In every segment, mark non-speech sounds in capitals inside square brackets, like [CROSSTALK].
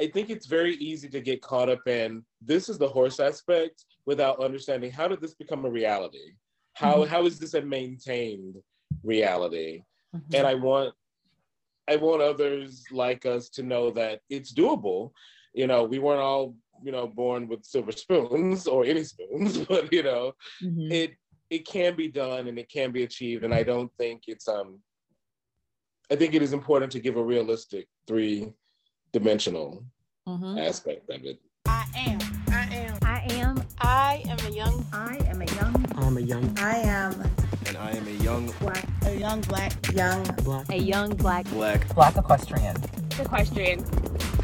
I think it's very easy to get caught up in this is the horse aspect without understanding how did this become a reality? How, mm-hmm. how is this a maintained reality? Mm-hmm. And I want I want others like us to know that it's doable. You know, we weren't all, you know, born with silver spoons or any spoons, [LAUGHS] but you know, mm-hmm. it it can be done and it can be achieved. And I don't think it's um I think it is important to give a realistic three dimensional mm-hmm. aspect of it. I am. I am. I am. I am a young. I am a young. I'm a young. I am. And I am a young black. A young black. Young black. A young black. Black. Black equestrian. Equestrian.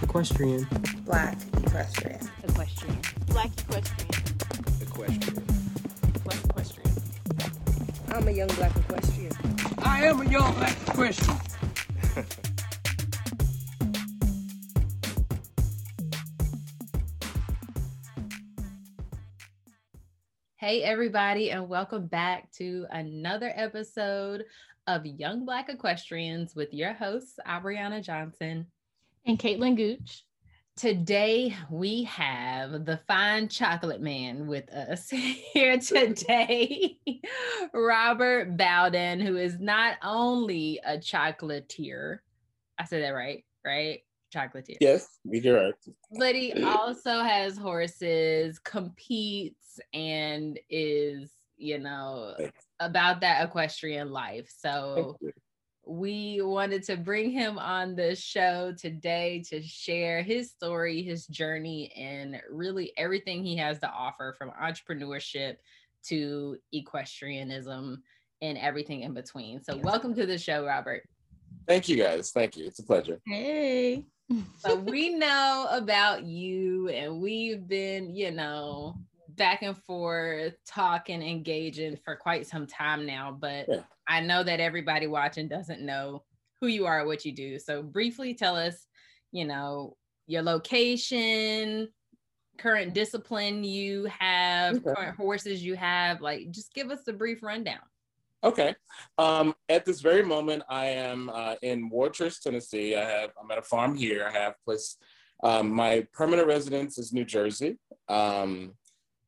Equestrian. Black equestrian. Equestrian. Black equestrian. Equestrian. Black equestrian. I'm a young black equestrian. I am a young black equestrian. [LAUGHS] Hey, everybody, and welcome back to another episode of Young Black Equestrians with your hosts, Abriana Johnson and Caitlin Gooch. Today, we have the fine chocolate man with us [LAUGHS] here today, Robert Bowden, who is not only a chocolatier, I said that right, right? Chocolatier. Yes, you're right. But he also has horses, competes, and is, you know, about that equestrian life. So we wanted to bring him on the show today to share his story, his journey, and really everything he has to offer from entrepreneurship to equestrianism and everything in between. So, welcome to the show, Robert. Thank you guys. Thank you. It's a pleasure. Hey [LAUGHS] so we know about you and we've been, you know, back and forth talking, engaging for quite some time now. But yeah. I know that everybody watching doesn't know who you are, what you do. So briefly tell us, you know, your location, current discipline you have, okay. current horses you have. Like just give us a brief rundown. Okay. Um, at this very moment, I am uh, in Wartrace, Tennessee. I have I'm at a farm here. I have place. Um, my permanent residence is New Jersey, um,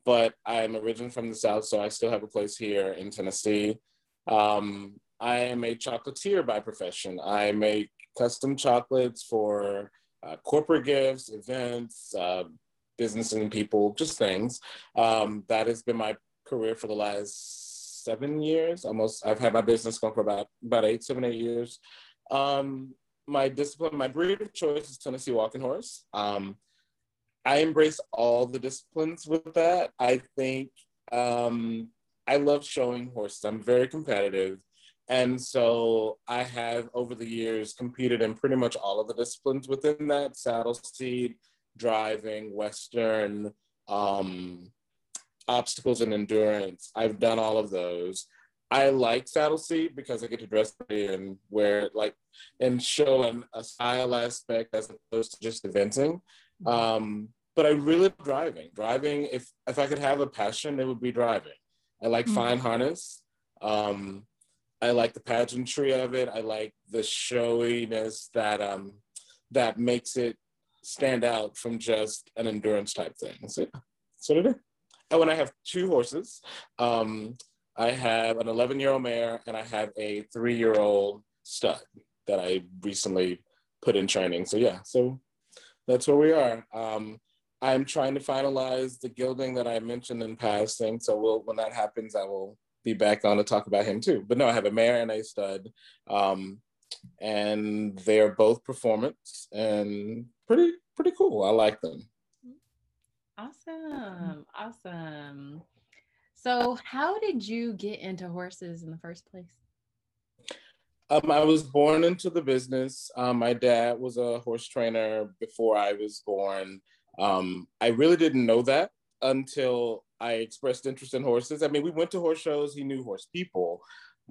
but I'm originally from the South, so I still have a place here in Tennessee. Um, I am a chocolatier by profession. I make custom chocolates for uh, corporate gifts, events, uh, business and people, just things. Um, that has been my career for the last seven years, almost. I've had my business going for about about eight, seven, eight years. Um, my discipline, my breed of choice is Tennessee Walking Horse. Um, I embrace all the disciplines with that. I think um, I love showing horses. I'm very competitive. And so I have over the years competed in pretty much all of the disciplines within that saddle seat, driving, Western, um, obstacles and endurance. I've done all of those. I like saddle seat because I get to dress and wear like and show an, a style aspect as opposed to just eventing. Um, but I really love driving. Driving, if if I could have a passion, it would be driving. I like mm-hmm. fine harness. Um, I like the pageantry of it. I like the showiness that um, that makes it stand out from just an endurance type thing. So, so did it. Oh, and I have two horses. Um, I have an 11 year old mare and I have a three year old stud that I recently put in training. So, yeah, so that's where we are. Um, I'm trying to finalize the gelding that I mentioned in passing. So, we'll, when that happens, I will be back on to talk about him too. But no, I have a mare and a stud. Um, and they are both performance and pretty pretty cool. I like them. Awesome. Awesome. So, how did you get into horses in the first place? Um, I was born into the business. Um, my dad was a horse trainer before I was born. Um, I really didn't know that until I expressed interest in horses. I mean, we went to horse shows, he knew horse people,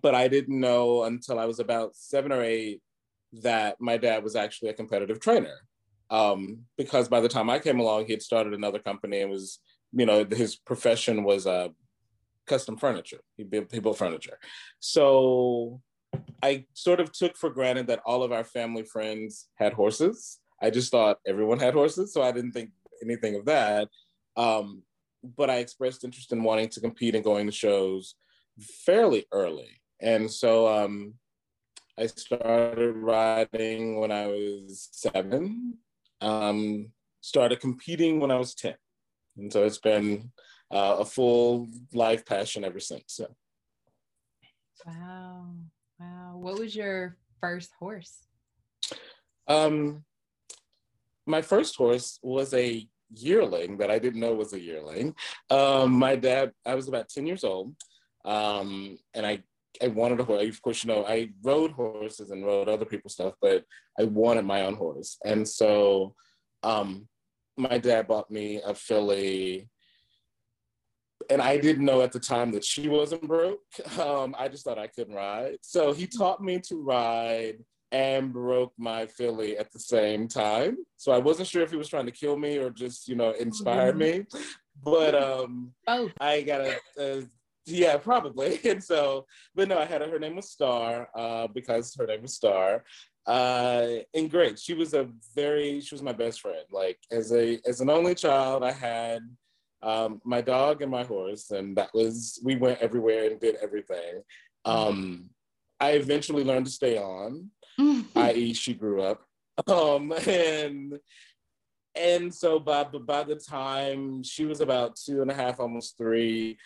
but I didn't know until I was about seven or eight that my dad was actually a competitive trainer um, because by the time I came along, he had started another company and was, you know, his profession was uh, custom furniture. He built, he built furniture. So I sort of took for granted that all of our family friends had horses. I just thought everyone had horses, so I didn't think anything of that. Um, but I expressed interest in wanting to compete and going to shows fairly early. And so um, I started riding when I was seven, um, started competing when I was 10. And so it's been uh, a full life passion ever since. So. Wow. Wow. What was your first horse? Um, my first horse was a yearling that I didn't know was a yearling. Um, my dad, I was about 10 years old, um, and I, I wanted a horse. Of course, you know, I rode horses and rode other people's stuff, but I wanted my own horse. And so um, my dad bought me a filly. And I didn't know at the time that she wasn't broke. [LAUGHS] Um, I just thought I couldn't ride. So he taught me to ride and broke my filly at the same time. So I wasn't sure if he was trying to kill me or just, you know, inspire me. [LAUGHS] But um Both. I got a, a yeah, probably. [LAUGHS] And so, but no, I had her, her name was Star, uh, because her name was Star. Uh, and great. She was a very, she was my best friend. Like as a as an only child, I had um, my dog and my horse, and that was we went everywhere and did everything. Um, I eventually learned to stay on, [LAUGHS] i.e., she grew up, um, and and so by by the time she was about two and a half, almost three,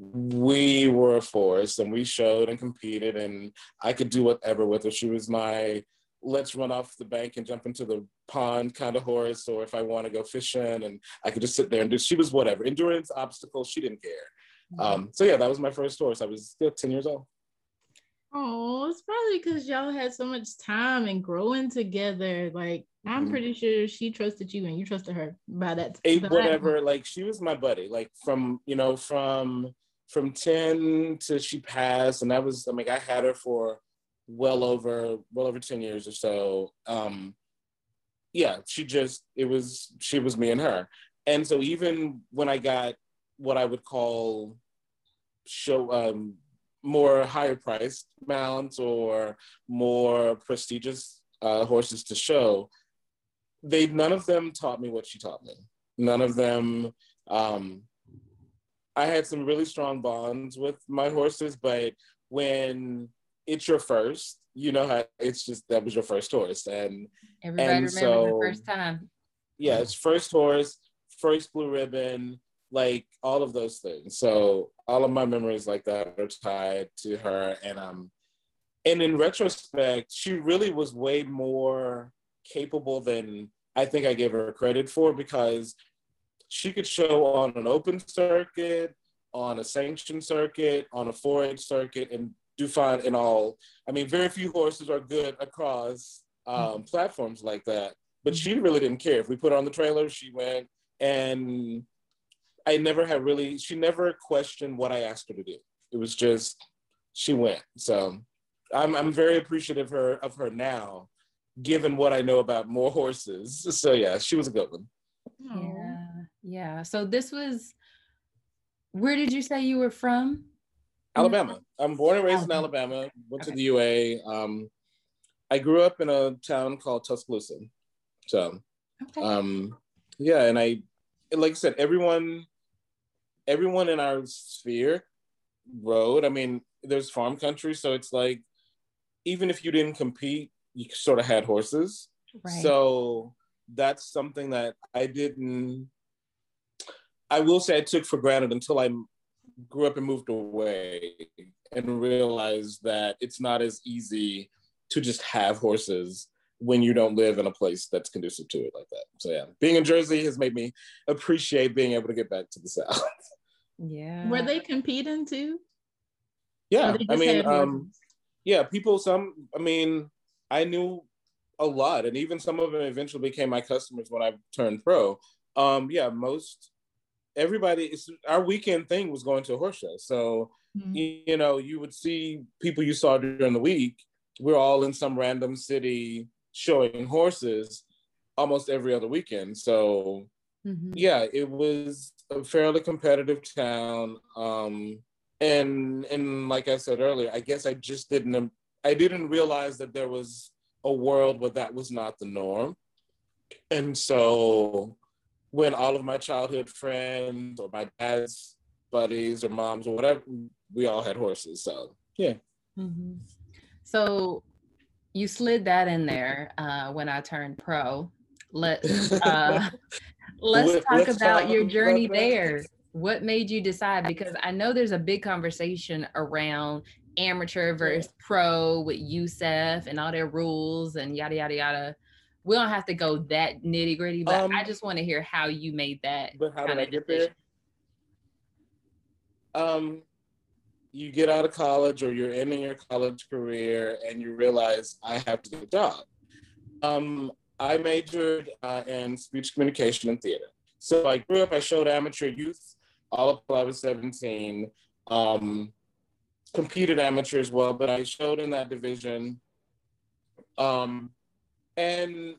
we were a force, and we showed and competed, and I could do whatever with her. She was my let's run off the bank and jump into the pond kind of horse, or if I want to go fishing, and I could just sit there and do. She was whatever endurance, obstacles. She didn't care. Um, so yeah, that was my first horse. I was still ten years old. Oh, it's probably because y'all had so much time and growing together. Like, I'm Mhm. pretty sure she trusted you and you trusted her by that. that whatever like she was my buddy like from you know from from 10 to she passed and that was i mean i had her for well over well over 10 years or so. Um yeah she just it was she was me and her. And so even when i got what i would call show um more higher priced mounts or more prestigious uh, horses to show they none of them taught me what she taught me. None of them um i had some really strong bonds with my horses but when it's your first you know how it's just that was your first horse. And Everybody And remembers so- the first time. yeah it's first horse first blue ribbon like all of those things. So all of my memories like that are tied to her. And um and in retrospect she really was way more capable than i think i gave her credit for because she could show on an open circuit on a sanctioned circuit on a 4-H circuit and do fine in all. I mean very few horses are good across um, platforms like that but she really didn't care. If we put her on the trailer she went and i never had really she never questioned what i asked her to do. It was just she went. So i'm, I'm very appreciative of her of her now given what i know about more horses. [LAUGHS] So yeah she was a good one. Yeah. Yeah. So this was where did you say you were from? alabama i'm born and raised in Alabama. alabama went to the ua um, i grew up in a town called tuscaloosa so Okay. um yeah and i like i said everyone everyone in our sphere rode i mean there's farm country so it's like even if you didn't compete you sort of had horses right. so that's something that i didn't i will say i took for granted until i grew up and moved away and realized that it's not as easy to just have horses when you don't live in a place that's conducive to it like that. So yeah, being in Jersey has made me appreciate being able to get back to the South. [LAUGHS] yeah. Were they competing too? yeah, I mean, um, yeah, people. Some, I mean, I knew a lot, and even some of them eventually became my customers when I turned pro. Um, yeah, most everybody. It's, our weekend thing was going to a horse show, so Mhm. you, you know, you would see people you saw during the week. We're all in some random city showing horses almost every other weekend. So Mhm. yeah, it was a fairly competitive town. Um, and and like I said earlier, I guess I just didn't I didn't realize that there was a world where that was not the norm. and so when all of my childhood friends or my dad's buddies or moms or whatever, we all had horses. So yeah. Mhm. So you slid that in there uh, when I turned pro. Let [LAUGHS] uh, let's talk let's about your journey there. What made you decide? Because I know there's a big conversation around amateur versus pro with USEF and all their rules and yada yada yada. We don't have to go that nitty gritty, but I Um, just want to hear how you made that. But how did I get decision. there? Um, you get out of college or you're ending your college career and you realize I have to get a job. Um, I majored uh, in speech communication and theater. So I grew up, I showed amateur youth all up till I was 17. Um, competed amateur as well, but I showed in that division. Um, and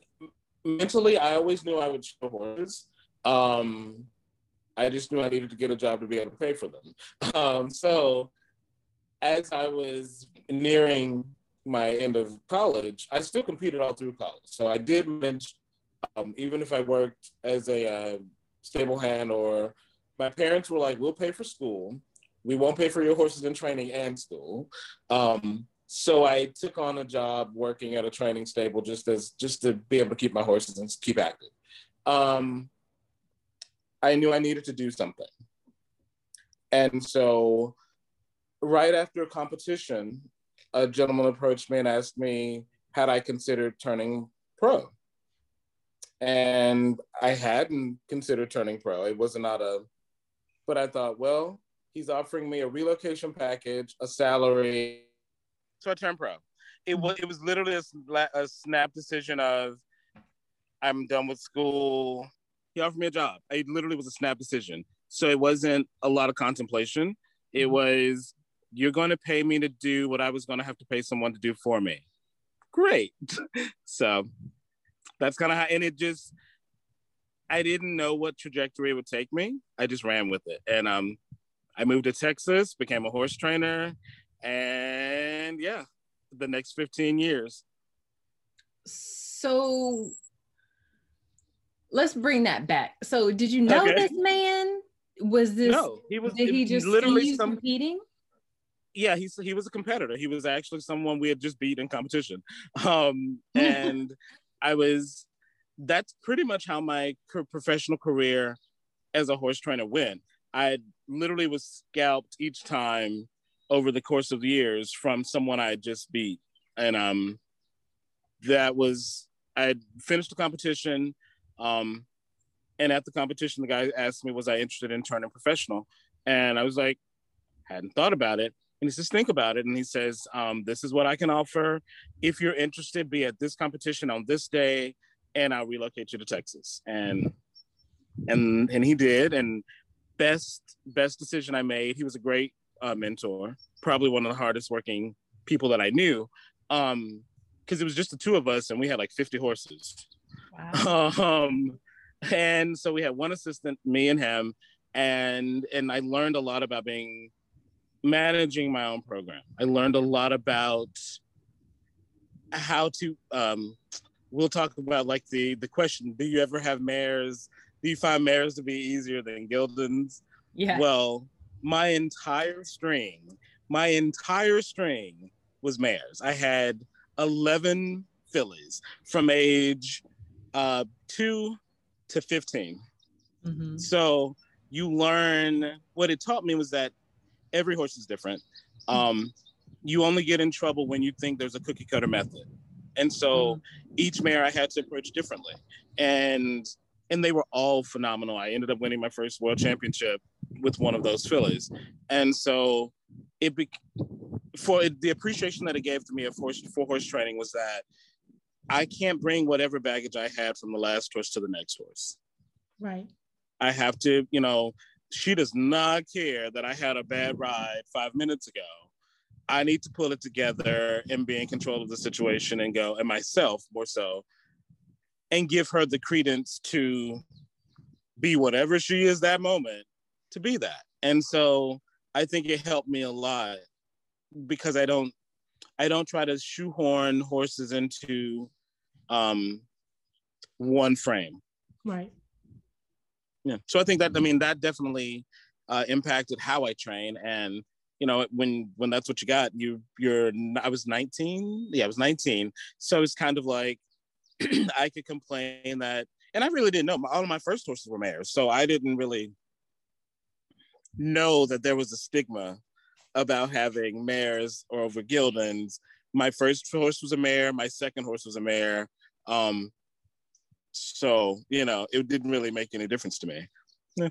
mentally, I always knew I would show horses. Um, I just knew I needed to get a job to be able to pay for them. [LAUGHS] Um, so as I was nearing my end of college, I still competed all through college. So I did manage, um, even if I worked as a uh, stable hand or my parents were like, we'll pay for school. We won't pay for your horses in training and school. Um, so I took on a job working at a training stable just as just to be able to keep my horses and keep active. Um, I knew I needed to do something. And so right after a competition, a gentleman approached me and asked me, had I considered turning pro? And I hadn't considered turning pro. It was not a, but I thought, well, he's offering me a relocation package, a salary. So I turned pro. It was it was literally a, a snap decision of, I'm done with school. He offered me a job. It literally was a snap decision. So it wasn't a lot of contemplation. It was, you're going to pay me to do what I was going to have to pay someone to do for me. Great. [LAUGHS] so that's kind of how, and it just, I didn't know what trajectory it would take me. I just ran with it. And um, I moved to Texas, became a horse trainer, and yeah, the next 15 years. So let's bring that back. So did you know Okay. this man? Was this no, he was did he just literally some competing? yeah, he's he was a competitor. He was actually someone we had just beat in competition. Um, [LAUGHS] and I was that's pretty much how my professional career as a horse trainer went. I literally was scalped each time over the course of the years from someone I had just beat. And um that was I finished the competition. Um and at the competition, the guy asked me, was I interested in turning professional? And I was like, hadn't thought about it. And he says, think about it. And he says, um, this is what I can offer. If you're interested, be at this competition on this day, and I'll relocate you to Texas. And and and he did. And best best decision I made. He was a great uh, mentor, probably one of the hardest working people that I knew. Um, because it was just the two of us, and we had like 50 horses. Wow. [LAUGHS] um, and so we had one assistant, me and him, and and I learned a lot about being managing my own program. I learned a lot about how to. Um, we'll talk about like the the question: Do you ever have mares? Do you find mares to be easier than geldings? Yeah. Well, my entire string, my entire string was mares. I had 11 fillies from age uh, two to 15. Mhm. So you learn what it taught me was that every horse is different. Um, you only get in trouble when you think there's a cookie cutter method. And so each mare I had to approach differently. And and they were all phenomenal. I ended up winning my first world championship with one of those fillies. And so it be, for it, the appreciation that it gave to me of horse for horse training was that I can't bring whatever baggage I had from the last horse to the next horse. Right. I have to, you know, she does not care that I had a bad ride five minutes ago. I need to pull it together and be in control of the situation and go, and myself more so, and give her the credence to be whatever she is that moment to be that. And so I think it helped me a lot because I don't I don't try to shoehorn horses into um one frame. Right. Yeah. So I think that I mean that definitely uh, impacted how I train, and you know when when that's what you got, you you're I was 19. Yeah, I was 19. So it's kind of like [CLEARS THROAT] I could complain that, and I really didn't know. All of my first horses were mares, so I didn't really know that there was a stigma about having mares or over geldings. My first horse was a mare. My second horse was a mare. Um, so you know, it didn't really make any difference to me. Yeah.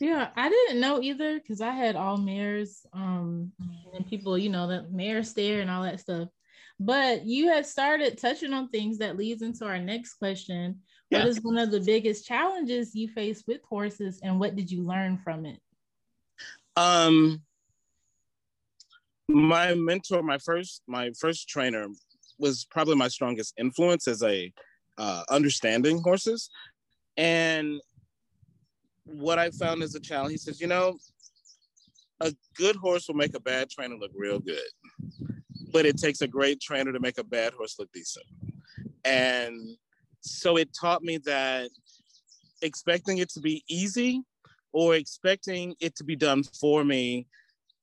Yeah, I didn't know either because I had all mares. Um, and people, you know, the mare stare and all that stuff. But you had started touching on things that leads into our next question. Yeah. What is one of the biggest challenges you face with horses, and what did you learn from it? Um, my mentor, my first, my first trainer, was probably my strongest influence as a uh, understanding horses, and what I found as a challenge, he says, you know, a good horse will make a bad trainer look real good, but it takes a great trainer to make a bad horse look decent, and so it taught me that expecting it to be easy or expecting it to be done for me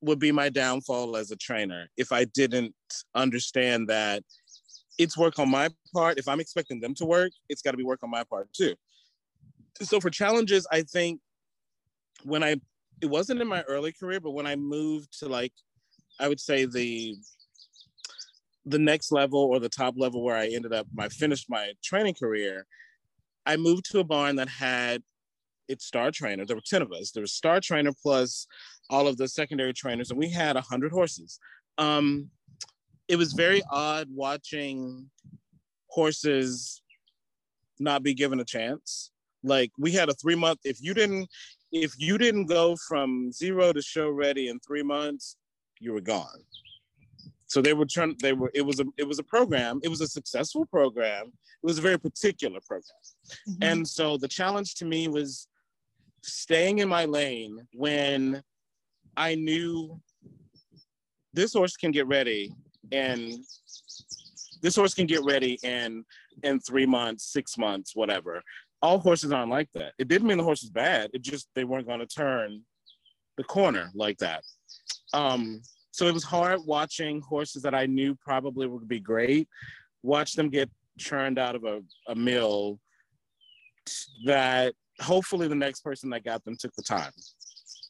would be my downfall as a trainer if I didn't understand that it's work on my part. If I'm expecting them to work, it's got to be work on my part too. So for challenges, I think when I, it wasn't in my early career, but when I moved to like, I would say the, the next level or the top level where I ended up, I finished my training career, I moved to a barn that had its star trainer. There were 10 of us. There was star trainer plus all of the secondary trainers, and we had 100 horses. Um, it was very odd watching horses not be given a chance. Like we had a three month, if you didn't, if you didn't go from zero to show ready in three months, you were gone. So they were trying, they were, it was a, it was a program. It was a successful program. It was a very particular program. Mm-hmm. And so the challenge to me was staying in my lane when I knew this horse can get ready and this horse can get ready in in three months, six months, whatever. All horses aren't like that. It didn't mean the horse was bad. It just they weren't going to turn the corner like that. Um, so it was hard watching horses that I knew probably would be great, watch them get churned out of a, a mill that hopefully the next person that got them took the time.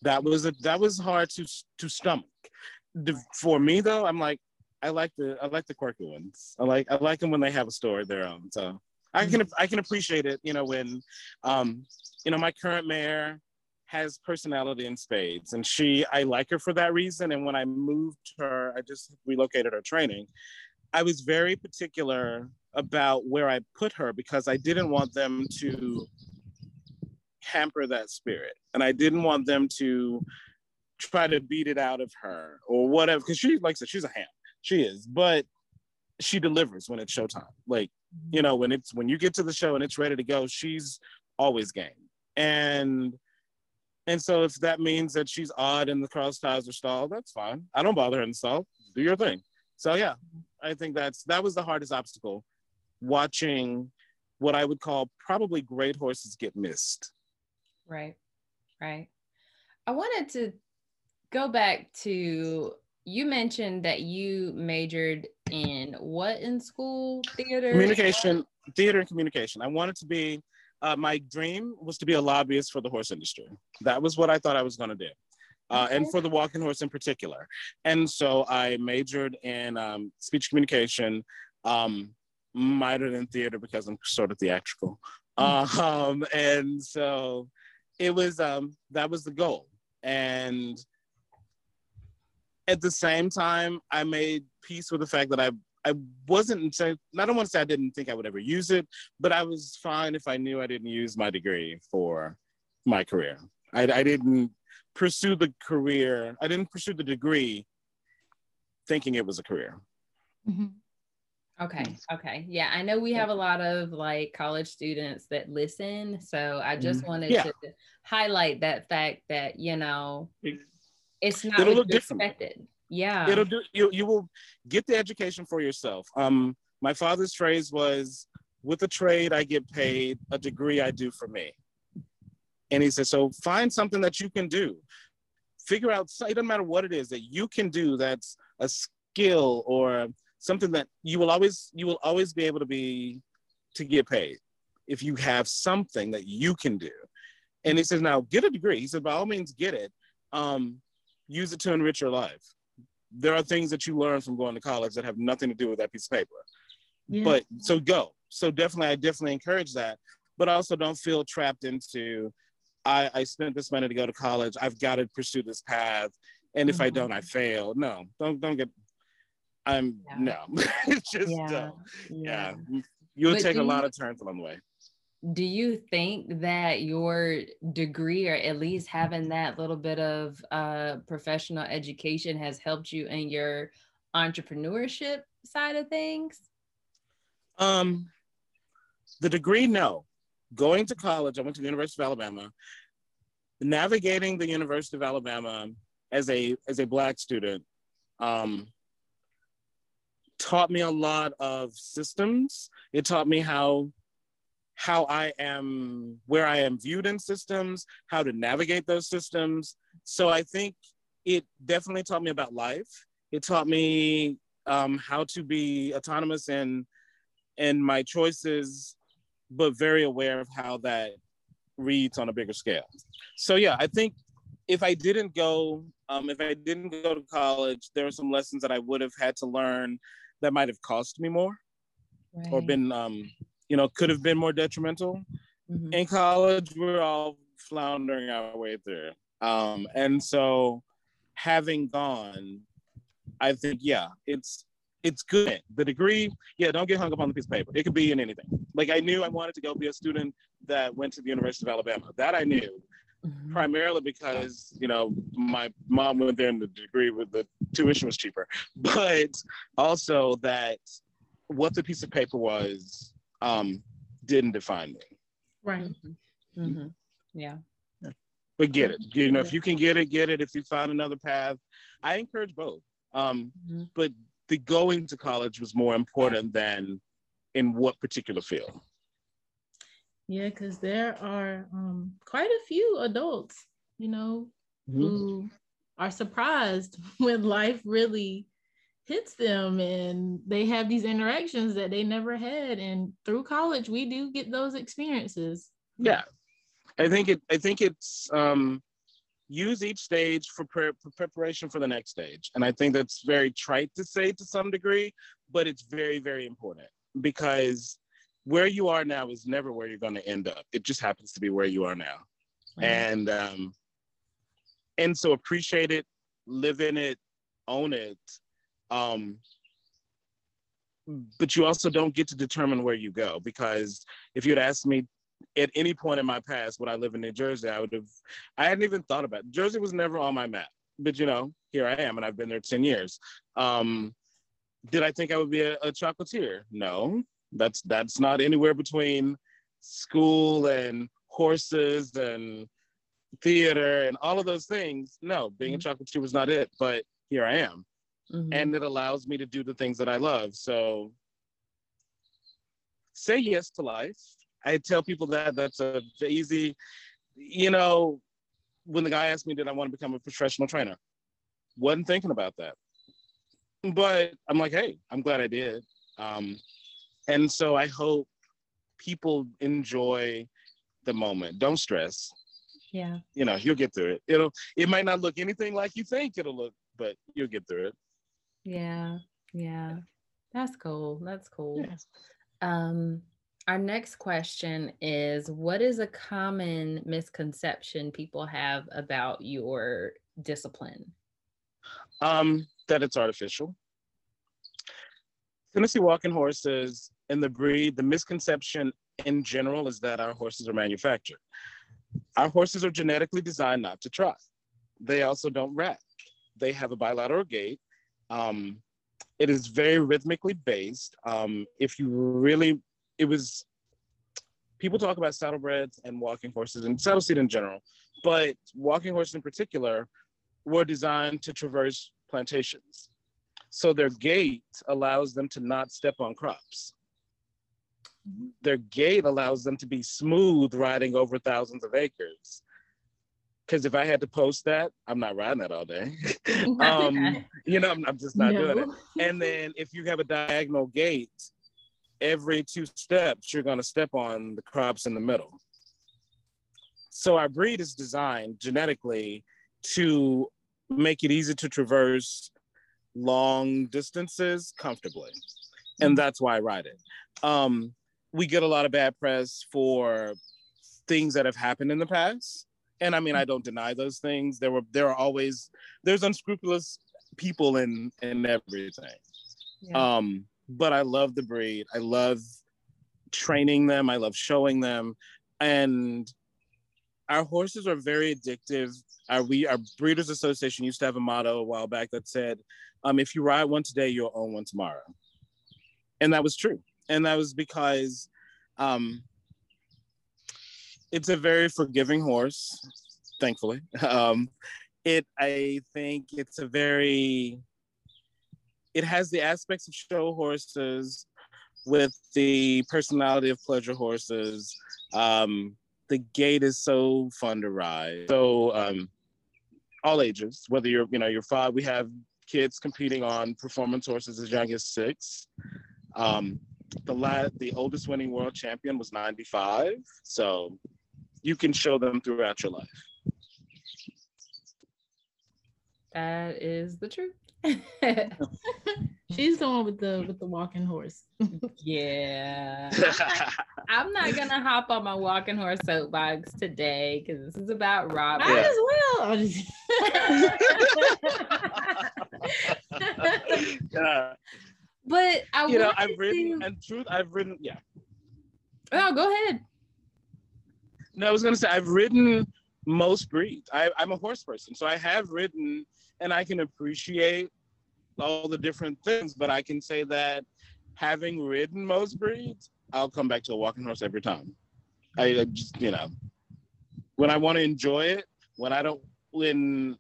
That was a that was hard to to stomach. For me though, I'm like I like the I like the quirky ones. I like I like them when they have a story of their own. So I can I can appreciate it. You know when, um, you know my current mare has personality in spades, and she I like her for that reason. And when I moved her, I just relocated her training. I was very particular about where I put her because I didn't want them to hamper that spirit. And I didn't want them to try to beat it out of her or whatever. Because she, like I said, she's a ham. She is. But she delivers when it's showtime. Like, you know, when it's when you get to the show and it's ready to go, she's always game. And and so if that means that she's odd and the cross ties are stalled, that's fine. I don't bother her in stall. Do your thing. So yeah, I think that's that was the hardest obstacle, watching what I would call probably great horses get missed. Right. Right. I wanted to go back to you mentioned that you majored in what in school? Theater? Communication, theater and communication. I wanted to be uh, my dream was to be a lobbyist for the horse industry. That was what I thought I was going to do. Uh, and for the walking horse in particular. And so I majored in um, speech communication, um, minored in theater because I'm sort of theatrical. Um, and so it was um, that was the goal. And at the same time, I made peace with the fact that I I wasn't I don't want to say I didn't think I would ever use it, but I was fine if I knew I didn't use my degree for my career. I, I didn't pursue the career. I didn't pursue the degree thinking it was a career. Mm-hmm. Okay. Okay. Yeah. I know we have a lot of like college students that listen. So I just wanted Yeah. to highlight that fact that, you know, it's not It'll look expected. Yeah. It'll do you you will get the education for yourself. Um my father's phrase was with a trade, I get paid. A degree, I do for me. And he said, so find something that you can do. Figure out, it doesn't matter what it is that you can do that's a skill or something that you will always, you will always be able to be, to get paid if you have something that you can do. And he says, now get a degree. He said, by all means, get it. Um, use it to enrich your life. There are things that you learn from going to college that have nothing to do with that piece of paper. Yeah. But so go. So definitely, I definitely encourage that. But also don't feel trapped into, I, I spent this money to go to college. I've got to pursue this path. And if I Mhm. don't, I fail. No, don't don't get. I'm Yeah. no. [LAUGHS] it's just Yeah. don't. Yeah. yeah. You'll But take a lot you- of turns along the way. Do you think that your degree, or at least having that little bit of uh, professional education, has helped you in your entrepreneurship side of things? Um, the degree, no. Going to college, I went to the University of Alabama. Navigating the University of Alabama as a as a black student um, taught me a lot of systems. It taught me how how I am where I am viewed in systems, how to navigate those systems. So I think it definitely taught me about life. It taught me um, how to be autonomous in in my choices, but very aware of how that reads on a bigger scale. So yeah, I think if I didn't go, um, if I didn't go to college, there were some lessons that I would have had to learn that might have cost me more or been, um, you know, could have been more detrimental. Mhm. In college, we're all floundering our way through. Um, and so having gone, I think, yeah, it's it's good. The degree, yeah, don't get hung up on the piece of paper. It could be in anything. Like I knew I wanted to go be a student that went to the University of Alabama. That I knew Mhm. primarily because you know my mom went there and the degree with the tuition was cheaper, [LAUGHS] but also that what the piece of paper was um, didn't define me. Right. mm-hmm. Yeah. But get it, you know, if you can get it, get it. If you find another path, I encourage both. Um, Mhm. but the going to college was more important than in what particular field. Yeah, because there are um, quite a few adults, you know, who are surprised [LAUGHS] when life really hits them and they have these interactions that they never had. And through college, we do get those experiences. Yeah, I think it. I think it's um, use each stage for, pre- for preparation for the next stage, and I think that's very trite to say to some degree, but it's very very important because where you are now is never where you're going to end up. It just happens to be where you are now, and um, and so appreciate it, live in it, own it. Um, but you also don't get to determine where you go because if you'd asked me at any point in my past would I live in New Jersey, I would have I hadn't even thought about it. Jersey was never on my map. But you know, here I am and I've been there 10 years. Um, did I think I would be a, a chocolatier? No. That's that's not anywhere between school and horses and theater and all of those things. No, being a chocolatier was not it, but here I am. Mhm. And it allows me to do the things that I love. So say yes to life. I tell people that that's a easy, you know, when the guy asked me, did I want to become a professional trainer? Wasn't thinking about that. But I'm like, hey, I'm glad I did. Um, and so I hope people enjoy the moment. Don't stress. yeah. You know, you'll get through it. It'll it might not look anything like you think it'll look, but you'll get through it. Yeah. Yeah. That's cool. That's cool. Yeah. Um, our next question is what is a common misconception people have about your discipline? Um, that it's artificial. Tennessee walking horses and the breed, the misconception in general is that our horses are manufactured. Our horses are genetically designed not to trot. They also don't rack. They have a bilateral gait. Um, it is very rhythmically based. Um, if you really, it was, people talk about saddlebreds and walking horses and saddle seat in general, but walking horses in particular were designed to traverse plantations. So their gait allows them to not step on crops. their gait allows them to be smooth riding over thousands of acres. Because if I had to post that, I'm not riding that all day. [LAUGHS] [LAUGHS] um, you know, I'm, I'm just not doing it. And then if you have a diagonal gait, every two steps, you're going to step on the crops in the middle. So our breed is designed genetically to make it easy to traverse long distances comfortably. And that's why I ride it. Um, we get a lot of bad press for things that have happened in the past. And I mean, I don't deny those things. There were there are always there's unscrupulous people in in everything. Yeah. Um, but I love the breed. I love training them. I love showing them. And our horses are very addictive. Our we our Breeders Association used to have a motto a while back that said, um, if you ride one today, you'll own one tomorrow. And that was true. And that was because um it's a very forgiving horse, thankfully. [LAUGHS] Um, it I think it's a very it has the aspects of show horses with the personality of pleasure horses. Um, the gait is so fun to ride. So um, all ages, whether you're you know you're five, we have kids competing on performance horses as young as six. Um, the la- the oldest winning world champion was 95. So you can show them throughout your life. That is the truth. [LAUGHS] She's the one with the with the walking horse. yeah. [LAUGHS] I'm not gonna hop on my walking horse soapbox today because this is about Robert. Might as well. I'm just- yeah. [LAUGHS] But I you know I've ridden to- and truth, I've ridden, yeah. Oh, go ahead. No, I was gonna say I've ridden most breeds. I, I'm a horse person, so I have ridden and I can appreciate all the different things, but I can say that having ridden most breeds, I'll come back to a walking horse every time. I, I just, you know, when I want to enjoy it, when I don't, when,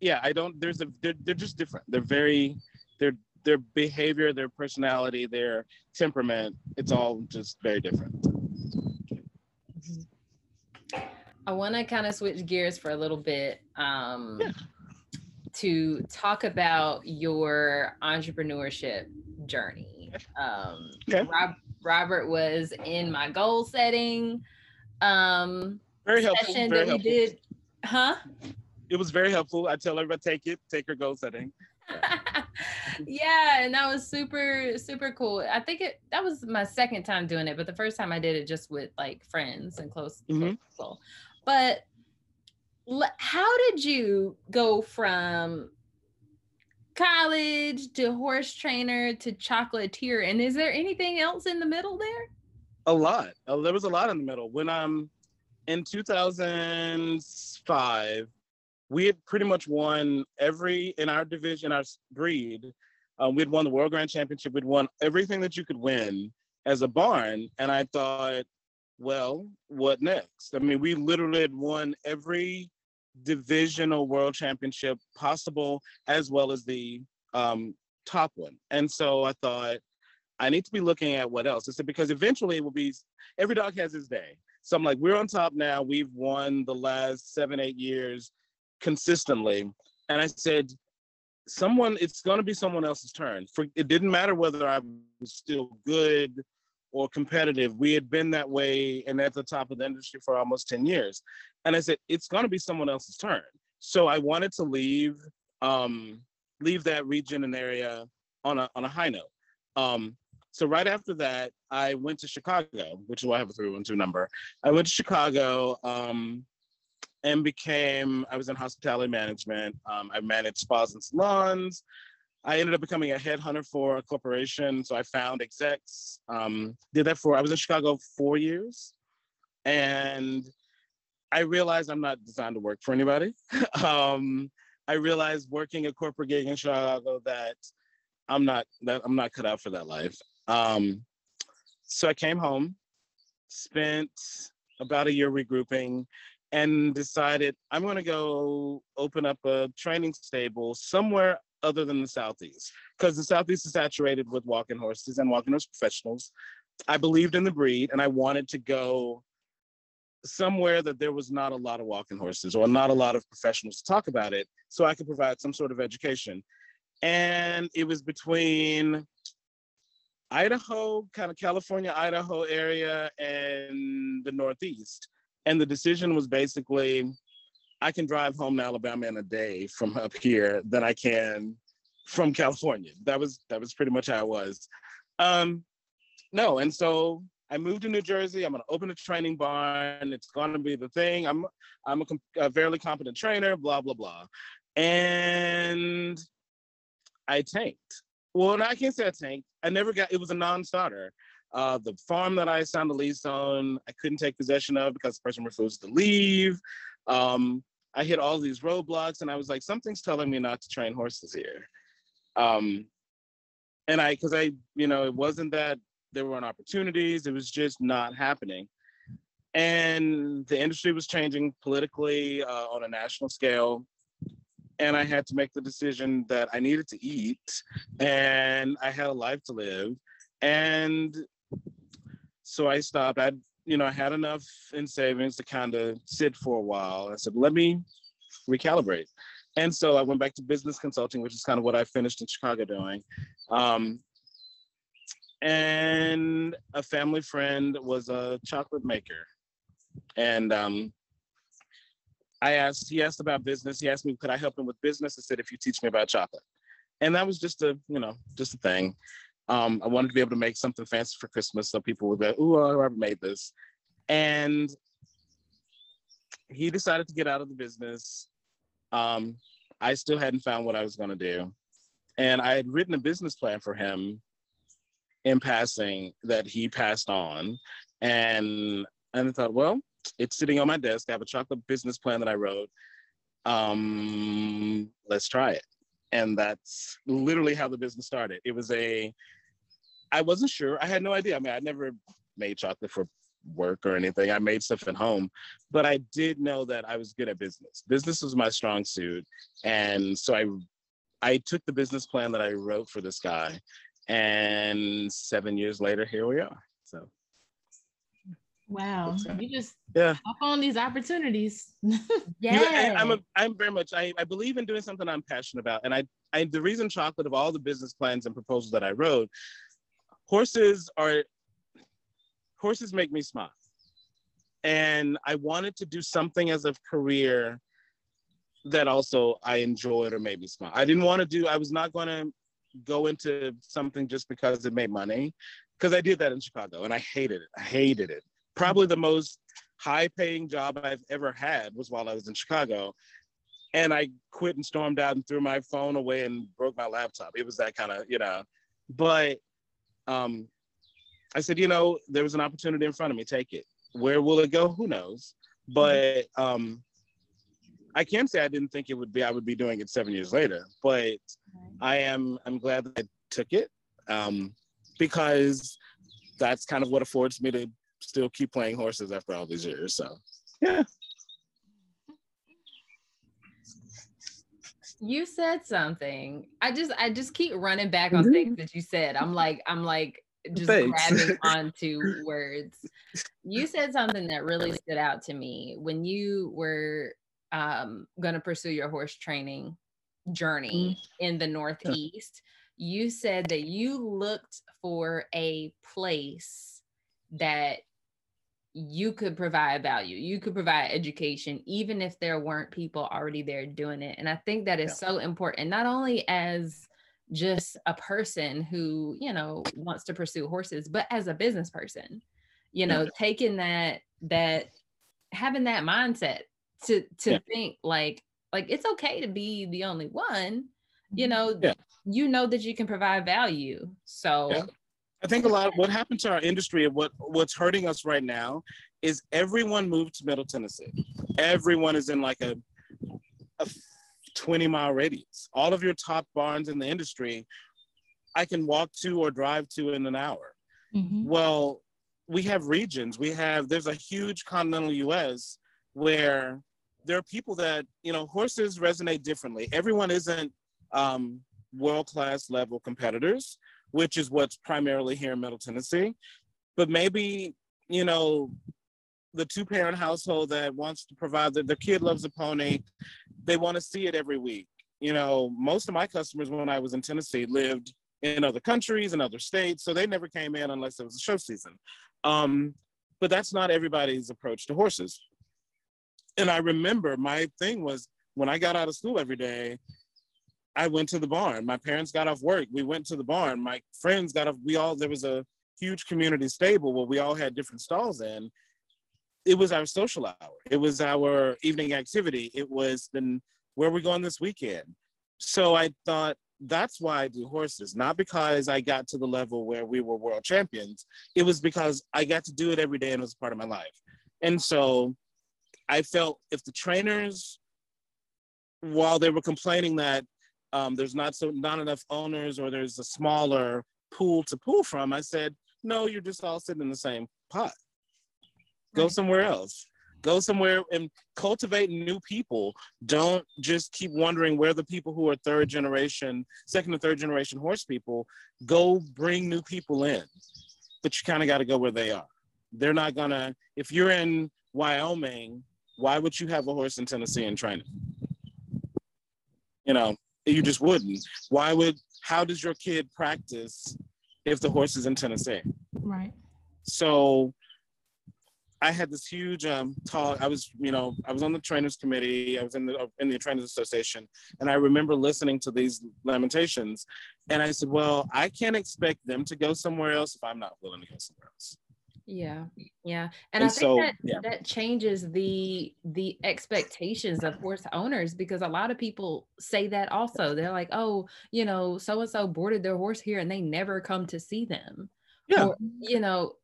yeah, I don't. There's a, they're, they're just different. They're very, their their behavior, their personality, their temperament. It's all just very different. I want to kind of switch gears for a little bit um, to talk about your entrepreneurship journey. Um, Okay. Rob, Robert was in my goal setting um, Very helpful. session Very that we helpful. did. Huh? It was very helpful. I tell everybody take it, take your goal setting. [LAUGHS] yeah, and that was super super cool. I think it that was my second time doing it, but the first time I did it just with like friends and close, close Mhm. people. But how did you go from college to horse trainer to chocolatier? And is there anything else in the middle there? A lot. Uh, there was a lot in the middle. When I'm in 2005, we had pretty much won every in our division, our breed. Um, we'd won the World Grand Championship. We'd won everything that you could win as a barn. And I thought, well, what next? I mean, we literally had won every divisional world championship possible, as well as the um, top one. And so I thought, I need to be looking at what else. I said, because eventually it will be, every dog has his day. So I'm like, we're on top now. We've won the last seven, eight years consistently. And I said, someone, it's going to be someone else's turn. For, it didn't matter whether I was still good or competitive. We had been that way and at the top of the industry for almost 10 years. And I said, it's going to be someone else's turn. So I wanted to leave, um, leave that region and area on a, on a high note. Um, so right after that, I went to Chicago, which is why I have a 312 number. I went to Chicago um, and became, I was in hospitality management. Um, I managed spas and salons. I ended up becoming a headhunter for a corporation. So I found execs, um, did that for, I was in Chicago four years. And I realized I'm not designed to work for anybody. [LAUGHS] um, I realized working a corporate gig in Chicago that I'm not that I'm not cut out for that life. Um, so I came home, spent about a year regrouping, and decided I'm going to go open up a training stable somewhere other than the southeast because the southeast is saturated with walking horses and walking horse professionals. I believed in the breed and I wanted to go somewhere that there was not a lot of walking horses or not a lot of professionals to talk about it so I could provide some sort of education. And it was between Idaho, kind of California, Idaho area, and the Northeast. And the decision was basically I can drive home to Alabama in a day from up here than I can from California. That was that was pretty much how it was. Um, no, and so I moved to New Jersey. I'm gonna open a training barn. It's gonna be the thing. I'm I'm a, a fairly competent trainer. Blah blah blah, and I tanked. Well, I can't say I tanked. I never got. It was a non-starter. Uh, the farm that I signed the lease on, I couldn't take possession of because the person refused to leave. Um, I hit all these roadblocks, and I was like, something's telling me not to train horses here. Um, and I, because I, you know, it wasn't that there weren't opportunities; it was just not happening. And the industry was changing politically uh, on a national scale, and I had to make the decision that I needed to eat, and I had a life to live, and so I stopped. I, you know, I had enough in savings to kind of sit for a while. I said, let me recalibrate. And so I went back to business consulting, which is kind of what I finished in Chicago doing. Um, and a family friend was a chocolate maker. And um, I asked, he asked about business. He asked me, could I help him with business? I said, if you teach me about chocolate. And that was just a, you know, just a thing. Um, I wanted to be able to make something fancy for Christmas so people would go, ooh, I made this. And he decided to get out of the business. Um, I still hadn't found what I was going to do. And I had written a business plan for him in passing that he passed on. And, and I thought, well, it's sitting on my desk. I have a chocolate business plan that I wrote. Um, let's try it. And that's literally how the business started. It was a, I wasn't sure. I had no idea. I mean, I never made chocolate for work or anything. I made stuff at home, but I did know that I was good at business. Business was my strong suit, and so I I took the business plan that I wrote for this guy, and seven years later, here we are. So. Wow, uh, you just yeah hop on these opportunities. [LAUGHS] Yeah. I, I'm a, I'm very much I, I believe in doing something I'm passionate about, and I I the reason chocolate of all the business plans and proposals that I wrote, horses are horses make me smile, and I wanted to do something as a career that also I enjoyed or made me smile. I didn't want to do. I was not going to go into something just because it made money, because I did that in Chicago and I hated it. I hated it. Probably the most high paying job I've ever had was while I was in Chicago. And I quit and stormed out and threw my phone away and broke my laptop. It was that kind of, you know, but um, I said, you know, there was an opportunity in front of me, take it. Where will it go? Who knows? But um, I can say I didn't think it would be, I would be doing it seven years later, but I am, I'm glad that I took it um, because that's kind of what affords me to still keep playing horses after all these years. So, yeah. you said something. I just I just keep running back on things that you said. I'm like I'm like just Thanks. grabbing [LAUGHS] onto words. You said something that really stood out to me when you were um, going to pursue your horse training journey in the Northeast. You said that you looked for a place that you could provide value you could provide education even if there weren't people already there doing it and i think that is so important not only as just a person who you know wants to pursue horses but as a business person you know taking that that having that mindset to to Yeah. think like like it's okay to be the only one you mm-hmm. know Yeah. you know that you can provide value so Yeah. I think a lot of what happened to our industry and what what's hurting us right now is everyone moved to Middle Tennessee. Everyone is in like a, a 20 mile radius. All of your top barns in the industry, I can walk to or drive to in an hour. Mhm. Well, we have regions. We have there's a huge continental U.S. where there are people that you know horses resonate differently. Everyone isn't um, world class level competitors, which is what's primarily here in Middle Tennessee. but maybe you know the two parent household that wants to provide that their kid loves a pony they want to see it every week. You know most of my customers when i was in tennessee lived in other countries and other states so they never came in unless it was a show season. Um, but that's not everybody's approach to horses. And i remember my thing was when i got out of school every day i went to the barn my parents got off work we went to the barn my friends got off we all there was a huge community stable where we all had different stalls in it was our social hour. It was our evening activity. It was then where are we going this weekend? So I thought that's why I do horses, not because I got to the level where we were world champions. It was because I got to do it every day and it was part of my life. And so I felt if the trainers, while they were complaining that um, there's not so not enough owners or there's a smaller pool to pull from, I said, no, you're just all sitting in the same pot. Go Right. somewhere else. Go somewhere and cultivate new people. Don't just keep wondering where the people who are third generation, second and third generation horse people. Go bring new people in, but you kind of got to go where they are. They're not gonna. If you're in Wyoming, why would you have a horse in Tennessee and train it? You know, you just wouldn't. Why would? How does your kid practice if the horse is in Tennessee? Right. so I had this huge um, talk. I was, you know, I was on the trainers committee. I was in the in the trainers association, and I remember listening to these lamentations. And I said, "Well, I can't expect them to go somewhere else if I'm not willing to go somewhere else." Yeah, mm-hmm. yeah, and, And I think so, that yeah. that changes the the expectations of horse owners because a lot of people say that also. They're like, "Oh, you know, so and so boarded their horse here, and they never come to see them." Yeah. Or, you know,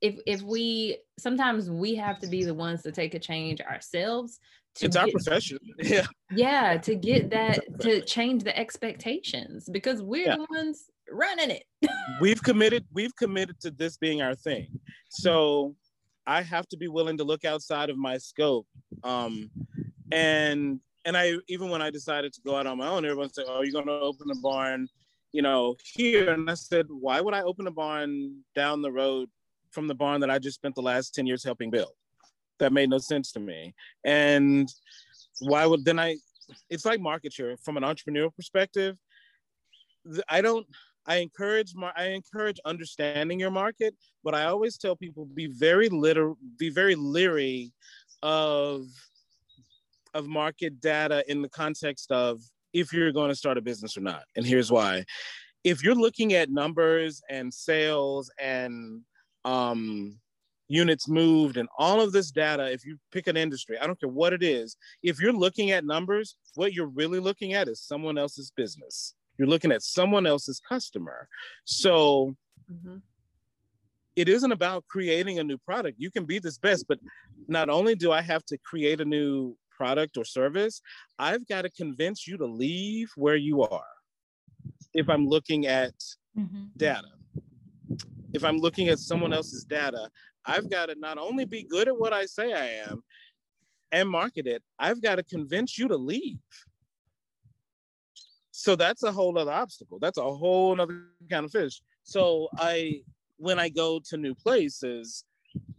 if if we sometimes we have to be the ones to take a change ourselves. To It's our get- profession. [LAUGHS] Yeah, yeah, to get that to change the expectations because we're Yeah. the ones running it. [LAUGHS] we've committed. We've committed to this being our thing. So I have to be willing to look outside of my scope. Um, and and I even when I decided to go out on my own, everyone said, "Oh, you're going to open a barn." you know, here. And I said, why would I open a barn down the road from the barn that I just spent the last 10 years helping build? That made no sense to me. And why would then I, it's like market share from an entrepreneurial perspective. I don't, I encourage my, I encourage understanding your market, but I always tell people be very liter, be very leery of, of market data in the context of if you're going to start a business or not. And here's why. If you're looking at numbers and sales and um, units moved and all of this data, if you pick an industry, I don't care what it is, if you're looking at numbers, what you're really looking at is someone else's business. You're looking at someone else's customer. So Mhm. it isn't about creating a new product. You can be this best, but not only do I have to create a new product or service, I've got to convince you to leave where you are. If I'm looking at Mhm. data, if I'm looking at someone else's data, I've got to not only be good at what I say I am and market it, I've got to convince you to leave. So that's a whole other obstacle. That's a whole other kind of fish. So I, when I go to new places,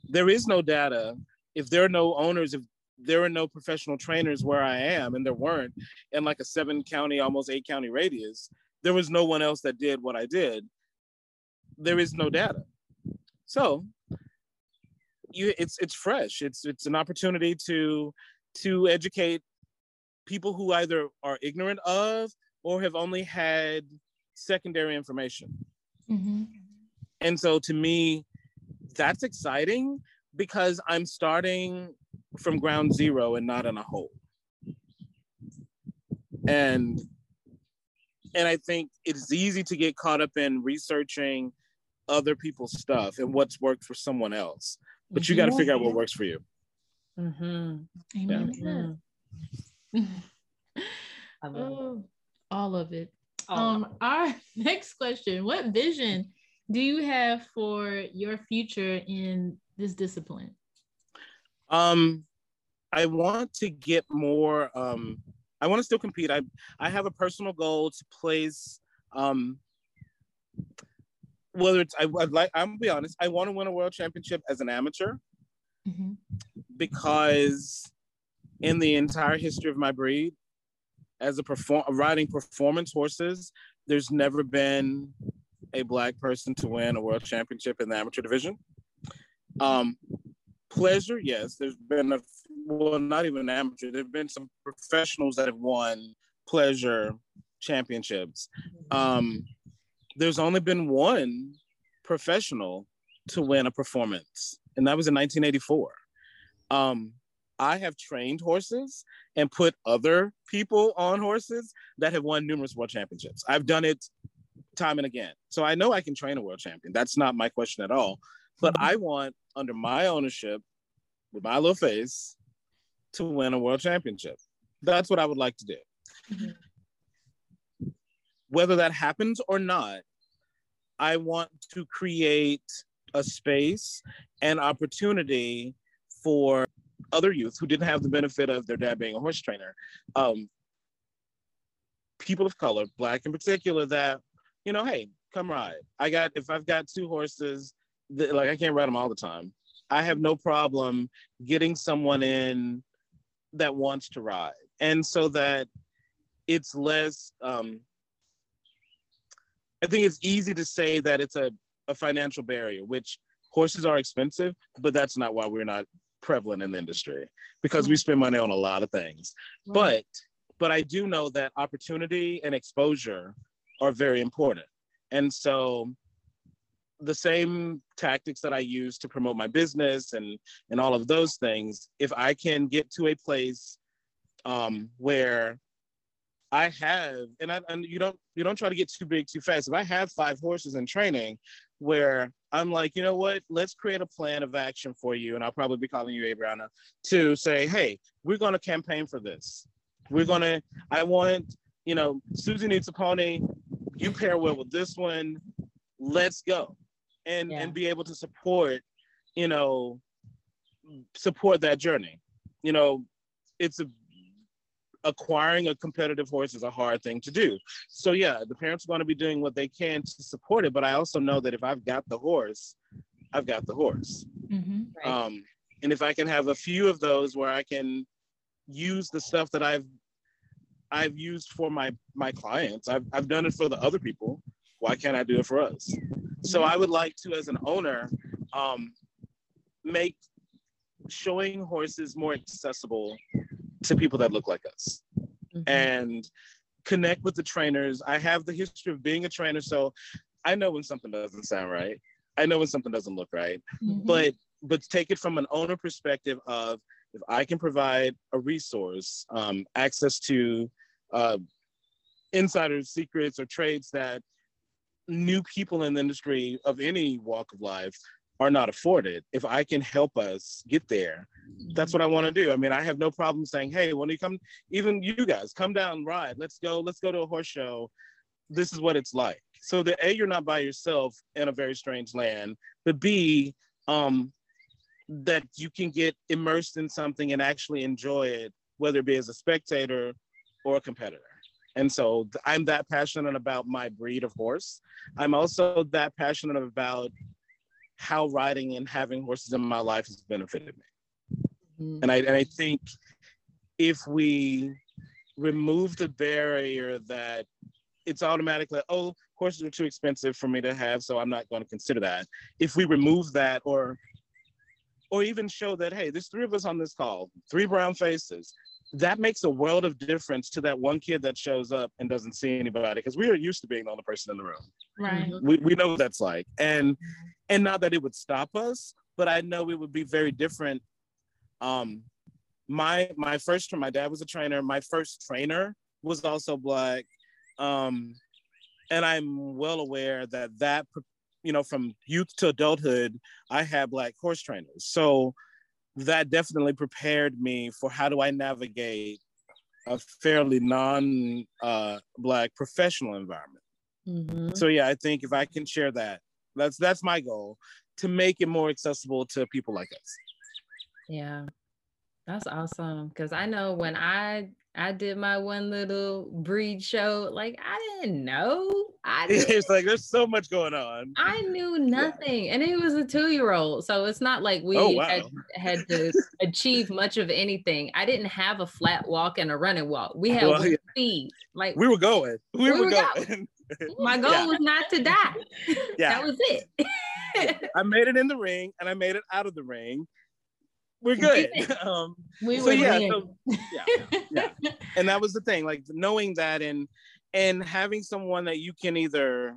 there is no data. If there are no owners, if there are no professional trainers where I am, and there weren't, in like a seven county, almost eight county radius, there was no one else that did what I did. There is no data. So you it's it's fresh. It's it's an opportunity to to educate people who either are ignorant of or have only had secondary information. Mhm. And so to me, that's exciting because I'm starting from ground zero and not in a hole. And and I think it's easy to get caught up in researching other people's stuff and what's worked for someone else. But you got to figure out what works for you. Mhm. Amen. to Mhm. [LAUGHS] I love it. Oh, all of it. Oh, Um, our [LAUGHS] next question: What vision do you have for your future in this discipline? Um, I want to get more. Um, I want to still compete. I I have a personal goal to place. Um, whether it's I, would like I'm gonna be honest, I want to win a world championship as an amateur Mhm. because in the entire history of my breed, as a perform riding performance horses, there's never been a black person to win a world championship in the amateur division. Um, pleasure, yes. There's been a well, not even amateur. There've been some professionals that have won pleasure championships. Um, there's only been one professional to win a performance, and that was in 1984. Um, I have trained horses and put other people on horses that have won numerous world championships. I've done it time and again. So I know I can train a world champion. That's not my question at all. But I want, under my ownership, with my little face, to win a world championship. That's what I would like to do. Mhm. Whether that happens or not, I want to create a space and opportunity for other youth who didn't have the benefit of their dad being a horse trainer, um, people of color, black in particular, that you know, hey, come ride. I got if I've got two horses, like I can't ride them all the time. I have no problem getting someone in that wants to ride, and so that it's less. Um, I think it's easy to say that it's a, a financial barrier, which horses are expensive, but that's not why we're not prevalent in the industry because we spend money on a lot of things. But but I do know that opportunity and exposure are very important. And so the same tactics that I use to promote my business and and all of those things, if I can get to a place um, where I have, and I, and you don't you don't try to get too big too fast. If I have five horses in training, where I'm like, you know what, let's create a plan of action for you, and I'll probably be calling you Abriana to say, hey, we're going to campaign for this. We're going to. I want, you know, Susie needs a pony. You pair well with this one. Let's go, and Yeah. and be able to support, you know, support that journey. You know, it's a acquiring a competitive horse is a hard thing to do. So yeah, the parents are going to be doing what they can to support it, but I also know that if I've got the horse, I've got the horse. Mhm. Right. Um, and if I can have a few of those where I can use the stuff that I've I've used for my my clients, I've I've done it for the other people. Why can't I do it for us? So I would like to, as an owner, um, make showing horses more accessible to people that look like us Mhm. and connect with the trainers. I have the history of being a trainer, so I know when something doesn't sound right. I know when something doesn't look right. Mhm. But but take it from an owner perspective of if I can provide a resource, um, access to uh, insider secrets or trades that new people in the industry of any walk of life are not afforded. If I can help us get there, that's what I want to do. I mean, I have no problem saying, hey, when you come, even you guys, come down, ride. Let's go, let's go to a horse show. This is what it's like. So that A, you're not by yourself in a very strange land, but B, um, that you can get immersed in something and actually enjoy it, whether it be as a spectator or a competitor. And so I'm that passionate about my breed of horse. I'm also that passionate about how riding and having horses in my life has benefited me. Mhm. And I and I think if we remove the barrier that it's automatically oh horses are too expensive for me to have, so I'm not going to consider that. If we remove that or or even show that hey, there's three of us on this call, three brown faces. That makes a world of difference to that one kid that shows up and doesn't see anybody because we are used to being the only person in the room. Right. we, we know what that's like. And and not that it would stop us but i know it would be very different. Um my my first my dad was a trainer. My first trainer was also black. Um and i'm well aware that that you know from youth to adulthood i had black horse trainers. So that definitely prepared me for how do i navigate a fairly non uh, black professional environment Mhm. so yeah, I think if I can share that, that's that's my goal to make it more accessible to people like us. Yeah. That's awesome. Because I know when I I did my one little breed show, like I didn't know. I didn't, [LAUGHS] It's like there's so much going on. I knew [LAUGHS] nothing, and it was a two year old, so it's not like oh, we Oh, wow. had, [LAUGHS] had to achieve much of anything. I didn't have a flat walk and a running walk. We had Well, yeah. speed. Like We were going. We, We were, were going. my goal yeah. was not to die. Yeah. That was it. I made it in the ring and I made it out of the ring. We're good. [LAUGHS] um, We so were yeah, so, [LAUGHS] yeah, yeah. And that was the thing, like knowing that and and having someone that you can either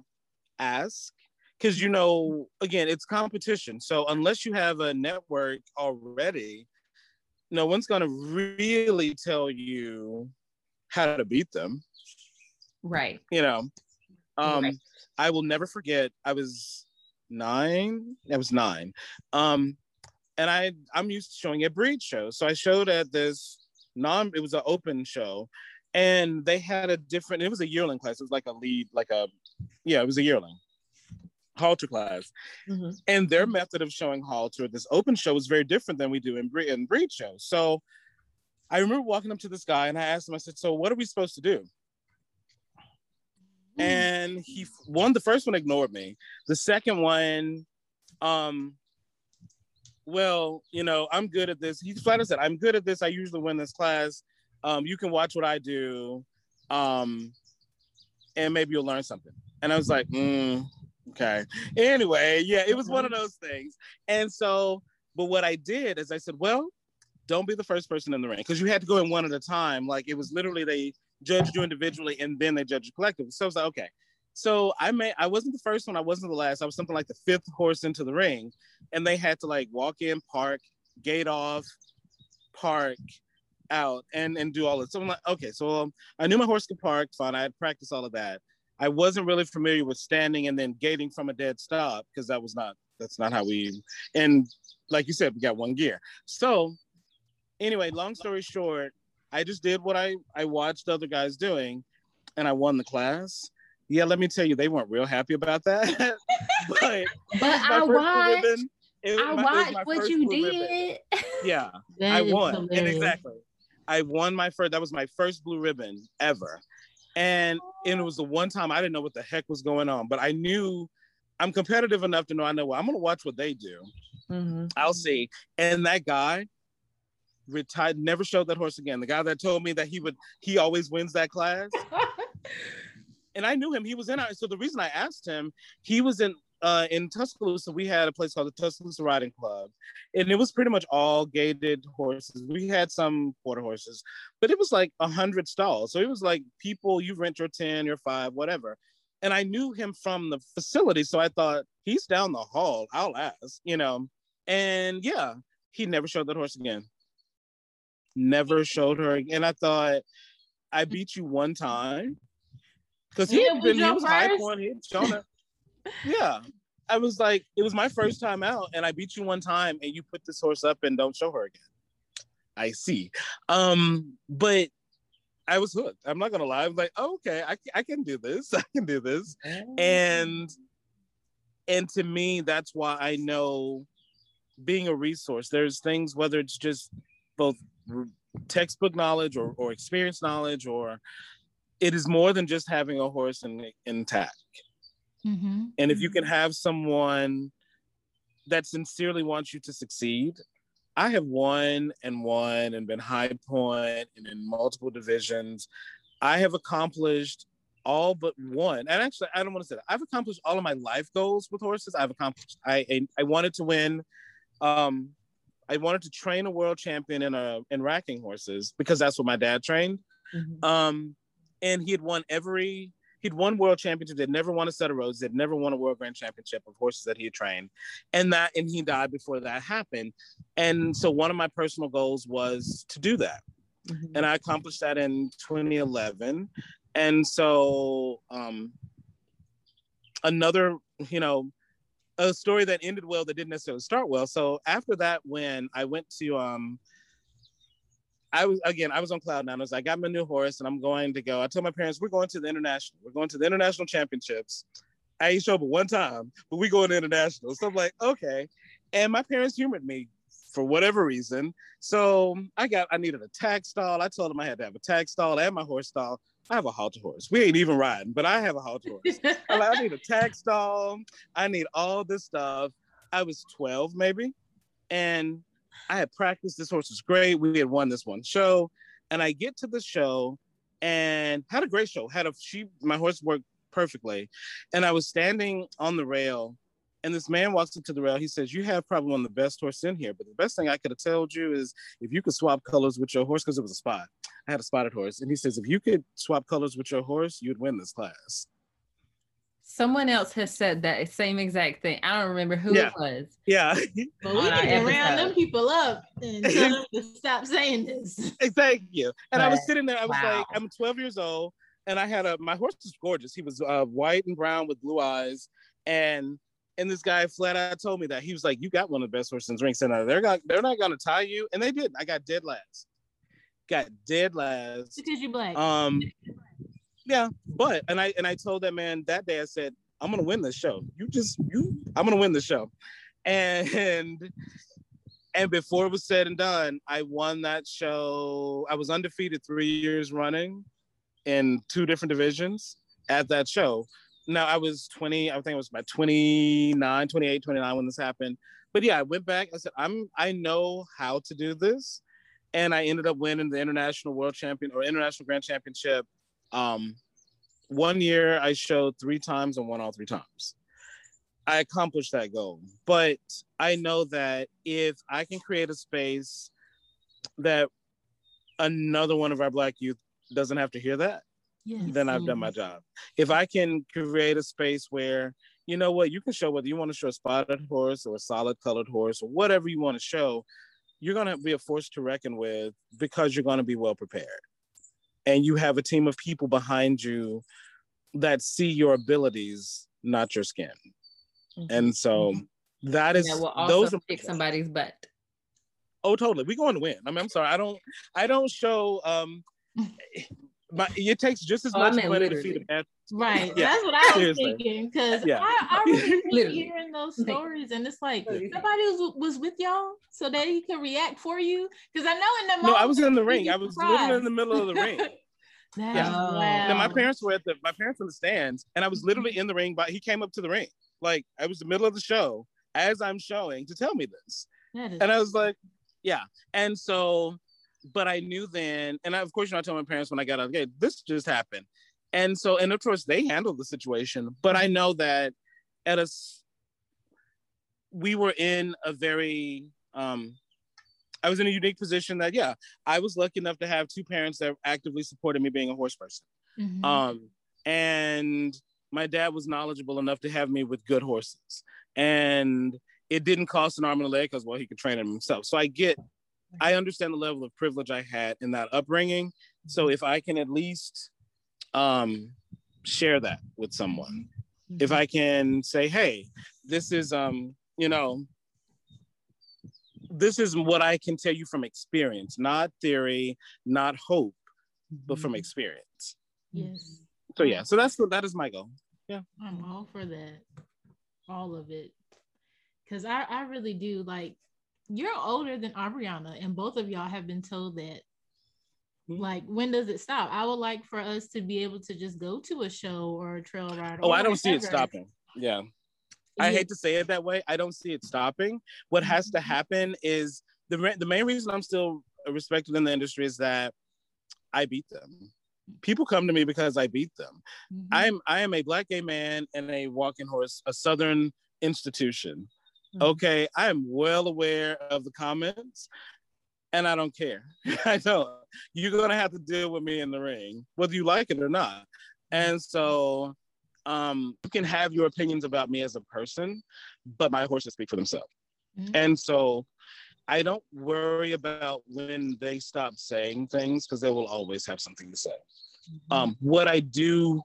ask, because you know, again, it's competition. So unless you have a network already, no one's gonna really tell you how to beat them. right. You know. Um Right. I will never forget. I was nine. I was nine. Um, and I I'm used to showing at breed shows. So I showed at this non. It was an open show, and they had a different. It was a yearling class. It was like a lead, like a yeah. It was a yearling halter class, Mhm. and their method of showing halter at this open show was very different than we do in breed in breed shows. So I remember walking up to this guy and I asked him. I said, "So what are we supposed to do?" and he one the first one ignored me the second one um well you know i'm good at this. He flat out said i'm good at this. I usually win this class. Um you can watch what i do um and maybe you'll learn something. And i was like mm, okay. Anyway yeah it was one of those things. And so but what i did is i said well don't be the first person in the ring because you had to go in one at a time. Like it was literally they judged you individually and then they judged you collectively. So I was like, okay. So I may I wasn't the first one, I wasn't the last. I was something like the fifth horse into the ring. And they had to like walk in, park, gait off, park, out, and and do all this. So I'm like, okay, so um, I knew my horse could park, fine. I had practiced all of that. I wasn't really familiar with standing and then gaiting from a dead stop because that was not that's not how we and like you said, we got one gear. So anyway, long story short, I just did what I I watched other guys doing, and I won the class. Yeah, let me tell you, they weren't real happy about that. [LAUGHS] [LAUGHS] but But it was my I watched. ribbon. It I my- watched what you blue ribbon. did. [LAUGHS] Yeah, I won. And exactly. I won my first. That was my first blue ribbon ever, and and it was the one time I didn't know what the heck was going on, but I knew I'm competitive enough to know I know well, I'm gonna watch what they do. Mhm. I'll see. And that guy retired, never showed that horse again. The guy that told me that he would, he always wins that class. And I knew him. He was in our. So the reason I asked him, he was in uh, in Tuscaloosa. We had a place called the Tuscaloosa Riding Club, and it was pretty much all gaited horses. We had some quarter horses, but it was like a hundred stalls. So it was like people you rent your ten, your five, whatever. And I knew him from the facility, so I thought he's down the hall. I'll ask, you know. And yeah, he never showed that horse again. Never showed her again. I thought I beat you one time because he Yeah, been he was point. He shown her. yeah, I was like, it was my first time out, and I beat you one time, and you put this horse up and don't show her again. I see, um, but I was hooked. I'm not gonna lie. I was like, oh, okay, I, I can do this. [LAUGHS] I can do this and and to me that's why i know being a resource there's things whether it's just both textbook knowledge or, or experience knowledge or it is more than just having a horse in, intact. Mhm. and if you can have someone that sincerely wants you to succeed i have won and won and been high point and in multiple divisions. I have accomplished all but one. And actually i don't want to say that. I've accomplished all of my life goals with horses. I've accomplished i i, I wanted to win um i wanted to train a world champion in a in racking horses because that's what my dad trained. Mhm. um, and he had won every he'd won world championships. They'd never won a set of roads. They'd never won a world grand championship of horses that he had trained, and that and he died before that happened. And so one of my personal goals was to do that, Mhm. and I accomplished that in 2011. And so um, another, you know, a story that ended well that didn't necessarily start well. So after that, when I went to um, I was again, I was on cloud nine. I was like, I got my new horse and I'm going to go. I told my parents, we're going to the international. We're going to the international championships. I ain't show but one time, but we going to international. So I'm like, okay. And my parents humored me for whatever reason. So I got I needed a tag stall. I told them I had to have a tag stall and my horse stall. I have a halter horse. We ain't even riding, but I have a halter horse. [LAUGHS] I'm like, I need a tag stall. I need all this stuff. I was 12 maybe, and I had practiced. This horse was great. We had won this one show, and I get to the show and had a great show. Had a she my horse worked perfectly, and I was standing on the rail, and this man walks up to the rail. He says, "You have probably one of the best horses in here, but the best thing I could have told you is if you could swap colors with your horse because it was a spot. I had a spotted horse, and he says if you could swap colors with your horse, you'd win this class." Someone else has said that same exact thing. I don't remember who Yeah. it was. Yeah, But [LAUGHS] we On our can round them people up and tell them to [LAUGHS] stop saying this. thank you. And I was sitting there. I was wow. like, I'm 12 years old, and I had a my horse was gorgeous. He was uh, white and brown with blue eyes, and and this guy flat out told me that he was like, "You got one of the best horses in the ring." So now they're not they're not gonna tie you, and they didn't. I got dead last. Got dead last. Because you black. Um, yeah, but and I and I told that man that day. I said, "I'm gonna win this show. You just you. I'm gonna win the show," [LAUGHS] and and before it was said and done, I won that show. I was undefeated three years running in two different divisions at that show. Now I was 20, I think it was about 29, 28, 29 when this happened. But yeah, I went back. I said, I'm I know how to do this. And I ended up winning the international world champion or international grand championship. Um, one year I showed three times and won all three times. I accomplished that goal. But I know that if I can create a space that another one of our black youth doesn't have to hear that, yes. then I've done my job. If I can create a space where, you know what, you can show whether you want to show a spotted horse or a solid colored horse or whatever you want to show, you're going to be a force to reckon with because you're going to be well prepared. And you have a team of people behind you that see your abilities, not your skin. And so that is that will also those are kick somebody's butt. Oh, totally. We going to win. I mean, I'm sorry. I don't. I don't show. Um, [LAUGHS] my it takes just as Oh, much meant money to literally. feed a bad. Right. Yeah, That's what I was seriously. thinking. Because Yeah. I, I [LAUGHS] remember hearing those stories. And it's like somebody was, was with y'all so that he could react for you. Because I know in the No, moment I was in the ring. I was literally in the middle of the ring. [LAUGHS] That's Yeah. Wow. And my parents were at the. My parents were in the stands, and I was literally in the ring. But he came up to the ring, like I was the middle of the show as I'm showing to tell me this, and I was like, yeah. And so, but I knew then, and I, of course, you know, I told my parents when I got out, okay, this just happened, and so, and of course, they handled the situation. But I know that at us, we were in a very, um, I was in a unique position that, yeah, I was lucky enough to have two parents that actively supported me being a horse person. Mhm. Um, and my dad was knowledgeable enough to have me with good horses. And it didn't cost an arm and a leg because, well, he could train them himself. So I get, I understand the level of privilege I had in that upbringing. So if I can at least um, share that with someone, if I can say, hey, this is, um, you know, this is what I can tell you from experience, not theory, not hope, but from experience. yes. So yeah, so that's that is my goal. Yeah. I'm all for that. All of it. Cause I, I really do like you're older than Ariana, and both of y'all have been told that. Mhm. Like, when does it stop? I would like for us to be able to just go to a show or a trail ride. Oh, I don't see it stopping. Yeah. I Yeah. hate to say it that way. I don't see it stopping. What has to happen is the the main reason I'm still respected in the industry is that I beat them. People come to me because I beat them. Mhm. I'm I am a black gay man and a walking horse, a southern institution. Mhm. Okay, I am well aware of the comments and I don't care. [LAUGHS] I don't. You're gonna have to deal with me in the ring, whether you like it or not. And so um you can have your opinions about me as a person, but my horses speak for themselves. Mhm. And so I don't worry about when they stop saying things because they will always have something to say. Um, what I do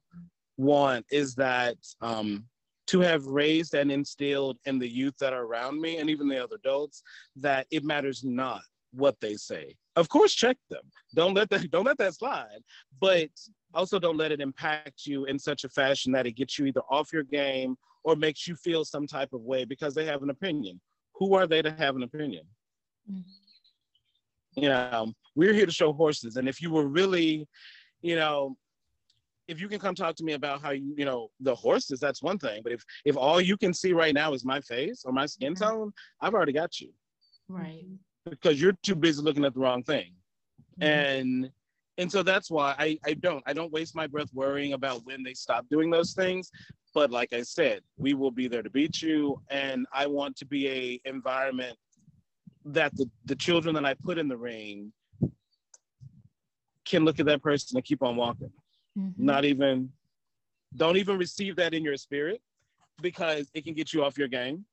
want is that um, to have raised and instilled in the youth that are around me and even the other adults that it matters not what they say. Of course, check them. Don't let that [LAUGHS] don't let that slide, but also don't let it impact you in such a fashion that it gets you either off your game or makes you feel some type of way because they have an opinion. Who are they to have an opinion? Mhm. You know, we're here to show horses. And if you were really, you know, if you can come talk to me about how you, you know, the horses, that's one thing. But if if all you can see right now is my face or my skin tone, I've already got you Right. because you're too busy looking at the wrong thing. Mhm. and and so that's why I, I don't i don't waste my breath worrying about when they stop doing those things but like i said we will be there to beat you and i want to be a environment that the, the children that i put in the ring can look at that person and keep on walking Mhm. not even don't even receive that in your spirit because it can get you off your game.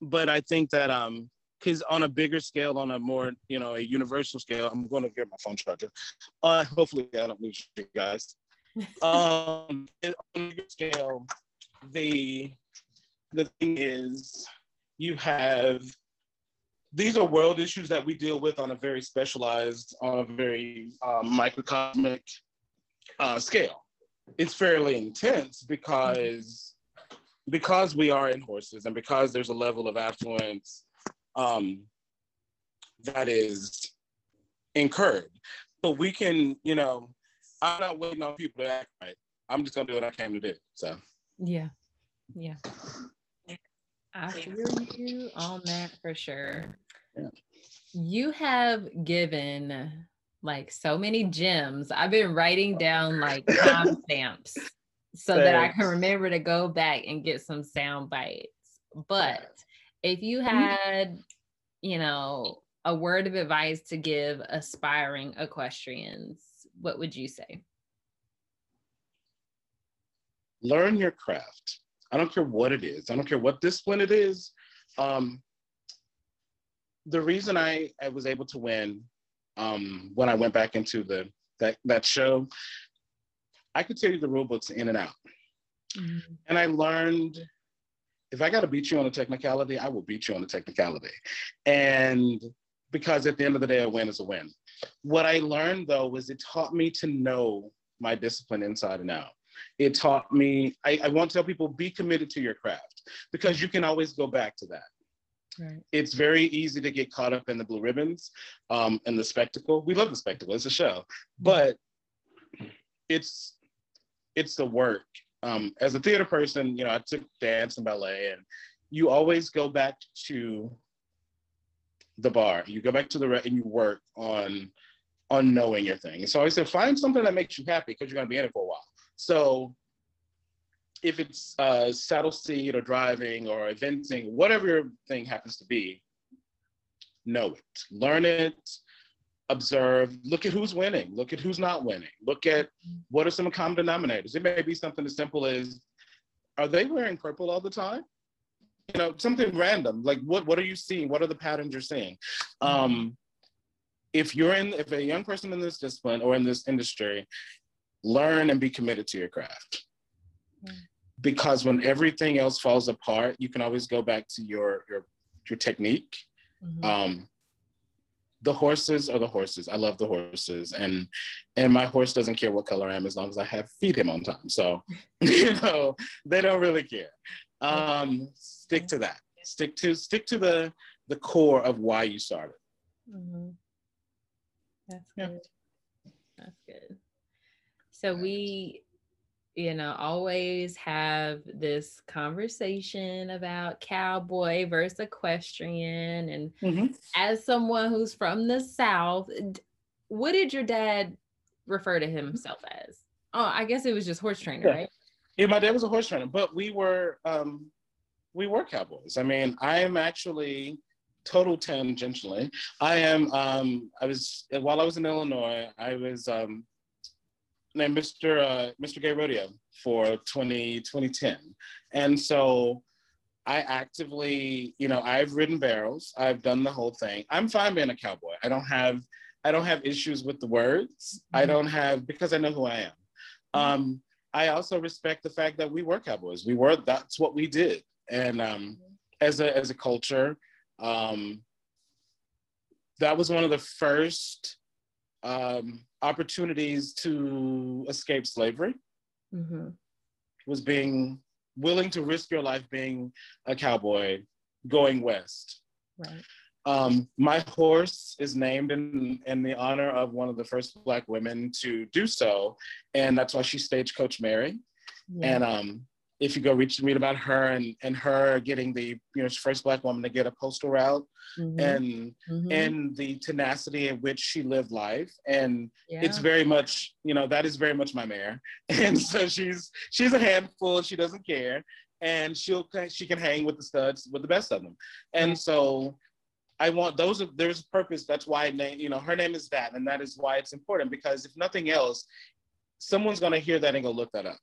But i think that um because on a bigger scale on a more you know a universal scale i'm going to get my phone charger. Uh hopefully i don't lose you guys. [LAUGHS] Um on a bigger scale the the thing is you have these are world issues that we deal with on a very specialized on a very um, microcosmic uh, scale it's fairly intense because because we are in horses and because there's a level of affluence um, that is incurred. But we can, you know, I'm not waiting on people to act right. I'm just gonna do what I came to do. So Yeah. Yeah. I feel you on that for sure. Yeah. You have given like so many gems. I've been writing down like [LAUGHS] timestamps so that I can remember to go back and get some sound bites. But if you had, you know, a word of advice to give aspiring equestrians, what would you say? learn your craft. I don't care what it is. I don't care what discipline it is. Um, the reason I, I was able to win um, when I went back into the that that show, I could tell you the rule books in and out. And I learned if I got to beat you on a technicality, I will beat you on a technicality. And because at the end of the day, a win is a win. What I learned though was it taught me to know my discipline inside and out. It taught me, I, I want to tell people be committed to your craft because you can always go back to that. Right. It's very easy to get caught up in the blue ribbons um, and the spectacle. We love the spectacle, it's a show, but it's it's the work. Um, as a theater person, you know, I took dance and ballet, and you always go back to the bar. You go back to the re- and you work on on knowing your thing. So I said, find something that makes you happy because you're going to be in it for a while. So if it's uh, saddle seat or driving or eventing, whatever your thing happens to be, know it, learn it, observe, look at who's winning, look at who's not winning, look at what are some common denominators. It may be something as simple as, are they wearing purple all the time? You know, something random. Like what what are you seeing? What are the patterns you're seeing? Um, if you're in, if a young person in this discipline or in this industry, learn and be committed to your craft. Because when everything else falls apart, you can always go back to your your your technique. Mhm. Um, the horses are the horses. I love the horses, and and my horse doesn't care what color I am as long as I have feed him on time. So, [LAUGHS] you know, they don't really care. Um, stick to that. Stick to stick to the the core of why you started. Mhm. That's Yeah. good. That's good. So we, you know, always have this conversation about cowboy versus equestrian. And as someone who's from the South, what did your dad refer to himself as? Oh, I guess it was just horse trainer, Yeah. right? Yeah, my dad was a horse trainer, but we were um, we were cowboys. I mean, I am actually total tangentially. I am. Um, I was while I was in Illinois. I was um, named Mr. Uh, Mr. Gay Rodeo for 20, 2010, and so I actively, you know, I've ridden barrels. I've done the whole thing. I'm fine being a cowboy. I don't have. I don't have issues with the words. I Mhm. don't have because I know who I am. Um, I also respect the fact that we were cowboys. We were that's what we did, and um, as a as a culture, um, that was one of the first um, opportunities to escape slavery. Mm-hmm. Was being willing to risk your life being a cowboy going west. Right. Um, my horse is named in, in the honor of one of the first Black women to do so, and that's why she's Stagecoach Mary. Yeah. And um, if you go reach read about her and and her getting the you know first Black woman to get a postal route, Mhm. and Mhm. and the tenacity in which she lived life, and it's very much you know that is very much my mare [LAUGHS] and so she's she's a handful. She doesn't care, and she'll she can hang with the studs with the best of them, and so. I want those. Are, there's a purpose. That's why name. You know, her name is that, and that is why it's important. Because if nothing else, someone's gonna hear that and go look that up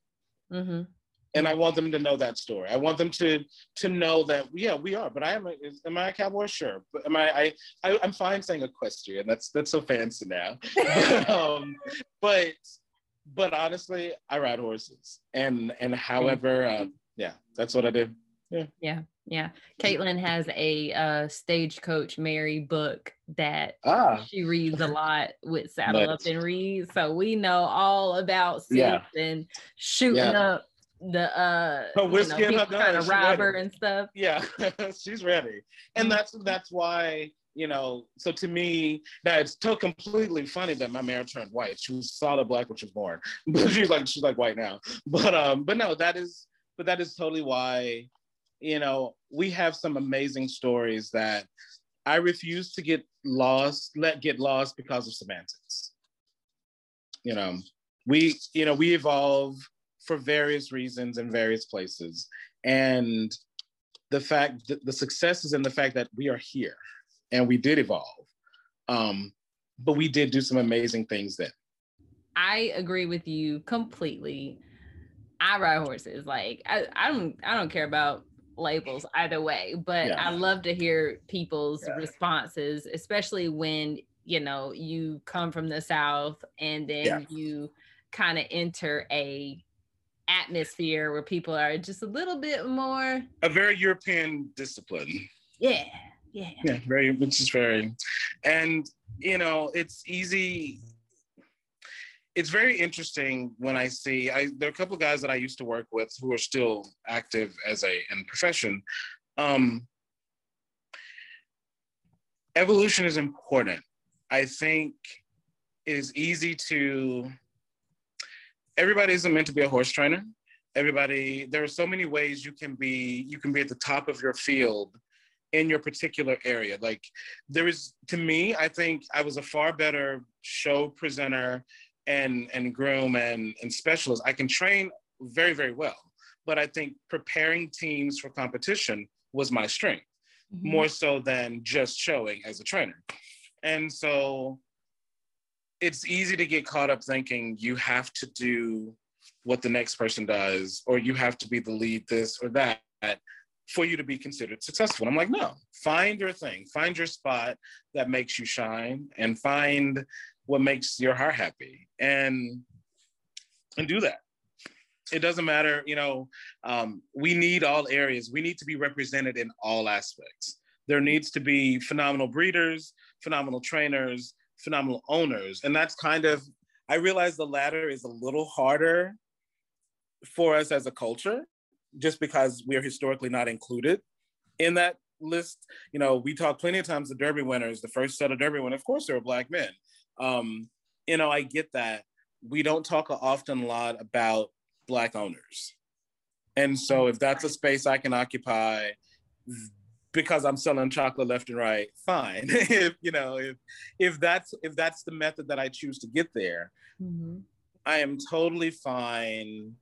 Mhm. And I want them to know that story. I want them to to know that yeah, we are. But I am. A, am I a cowboy? Sure. But am I? I, I I'm fine saying equestrian. That's that's so fancy now. [LAUGHS] um, but but honestly, I ride horses, and and however, uh, yeah, that's what I do. Yeah, yeah. Yeah. Caitlin has a uh, stagecoach Mary book that Ah, she reads a lot with Saddle Up and Read. So we know all about Yeah. And shooting Yeah. up the uh Her you know, whiskey and her people trying to rob her ready. and stuff. [LAUGHS] yeah, [LAUGHS] she's ready, and that's that's why. You know, so to me, now it's so completely funny that my mare turned white. She was solid black when she was born, [LAUGHS] but she's like she's like white now. But um, but no, that is but that is totally why, you know, we have some amazing stories that I refuse to get lost, let get lost because of semantics. You know, we, you know, we evolve for various reasons in various places. And the fact that the success is in the fact that we are here and we did evolve. Um, but we did do some amazing things then. I agree with you completely. I ride horses. Like I, I don't I don't care about labels either way, but Yeah. I love to hear people's Yeah. responses, especially when you know you come from the south and then Yeah. you kind of enter a atmosphere where people are just a little bit more A very European discipline. yeah yeah Yeah, very, which is very, and you know, it's easy. It's very interesting when I see. I there are a couple of guys that I used to work with who are still active as a in profession. Um, evolution is important. I think it is easy to. Everybody isn't meant to be a horse trainer. Everybody, there are so many ways you can be. You can be at the top of your field in your particular area. Like there is to me, I think I was a far better show presenter and and groom and and specialist. I can train very very well, but I think preparing teams for competition was my strength mm-hmm. more so than just showing as a trainer. And so it's easy to get caught up thinking you have to do what the next person does or you have to be the lead this or that for you to be considered successful. I'm like, no, find your thing, find your spot that makes you shine and find what makes your heart happy and and do that. It doesn't matter, you know, um, we need all areas. We need to be represented in all aspects. There needs to be phenomenal breeders, phenomenal trainers, phenomenal owners. And that's kind of, I realize the latter is a little harder for us as a culture just because we're historically not included in that list. You know, we talk plenty of times the Derby winners, the first set of Derby winners, of course, they were Black men. Um, you know, I get that. We don't talk often a lot about Black owners. And so if that's a space I can occupy because I'm selling chocolate left and right, fine. [LAUGHS] if you know, if if that's if that's the method that I choose to get there, Mhm. I am totally fine.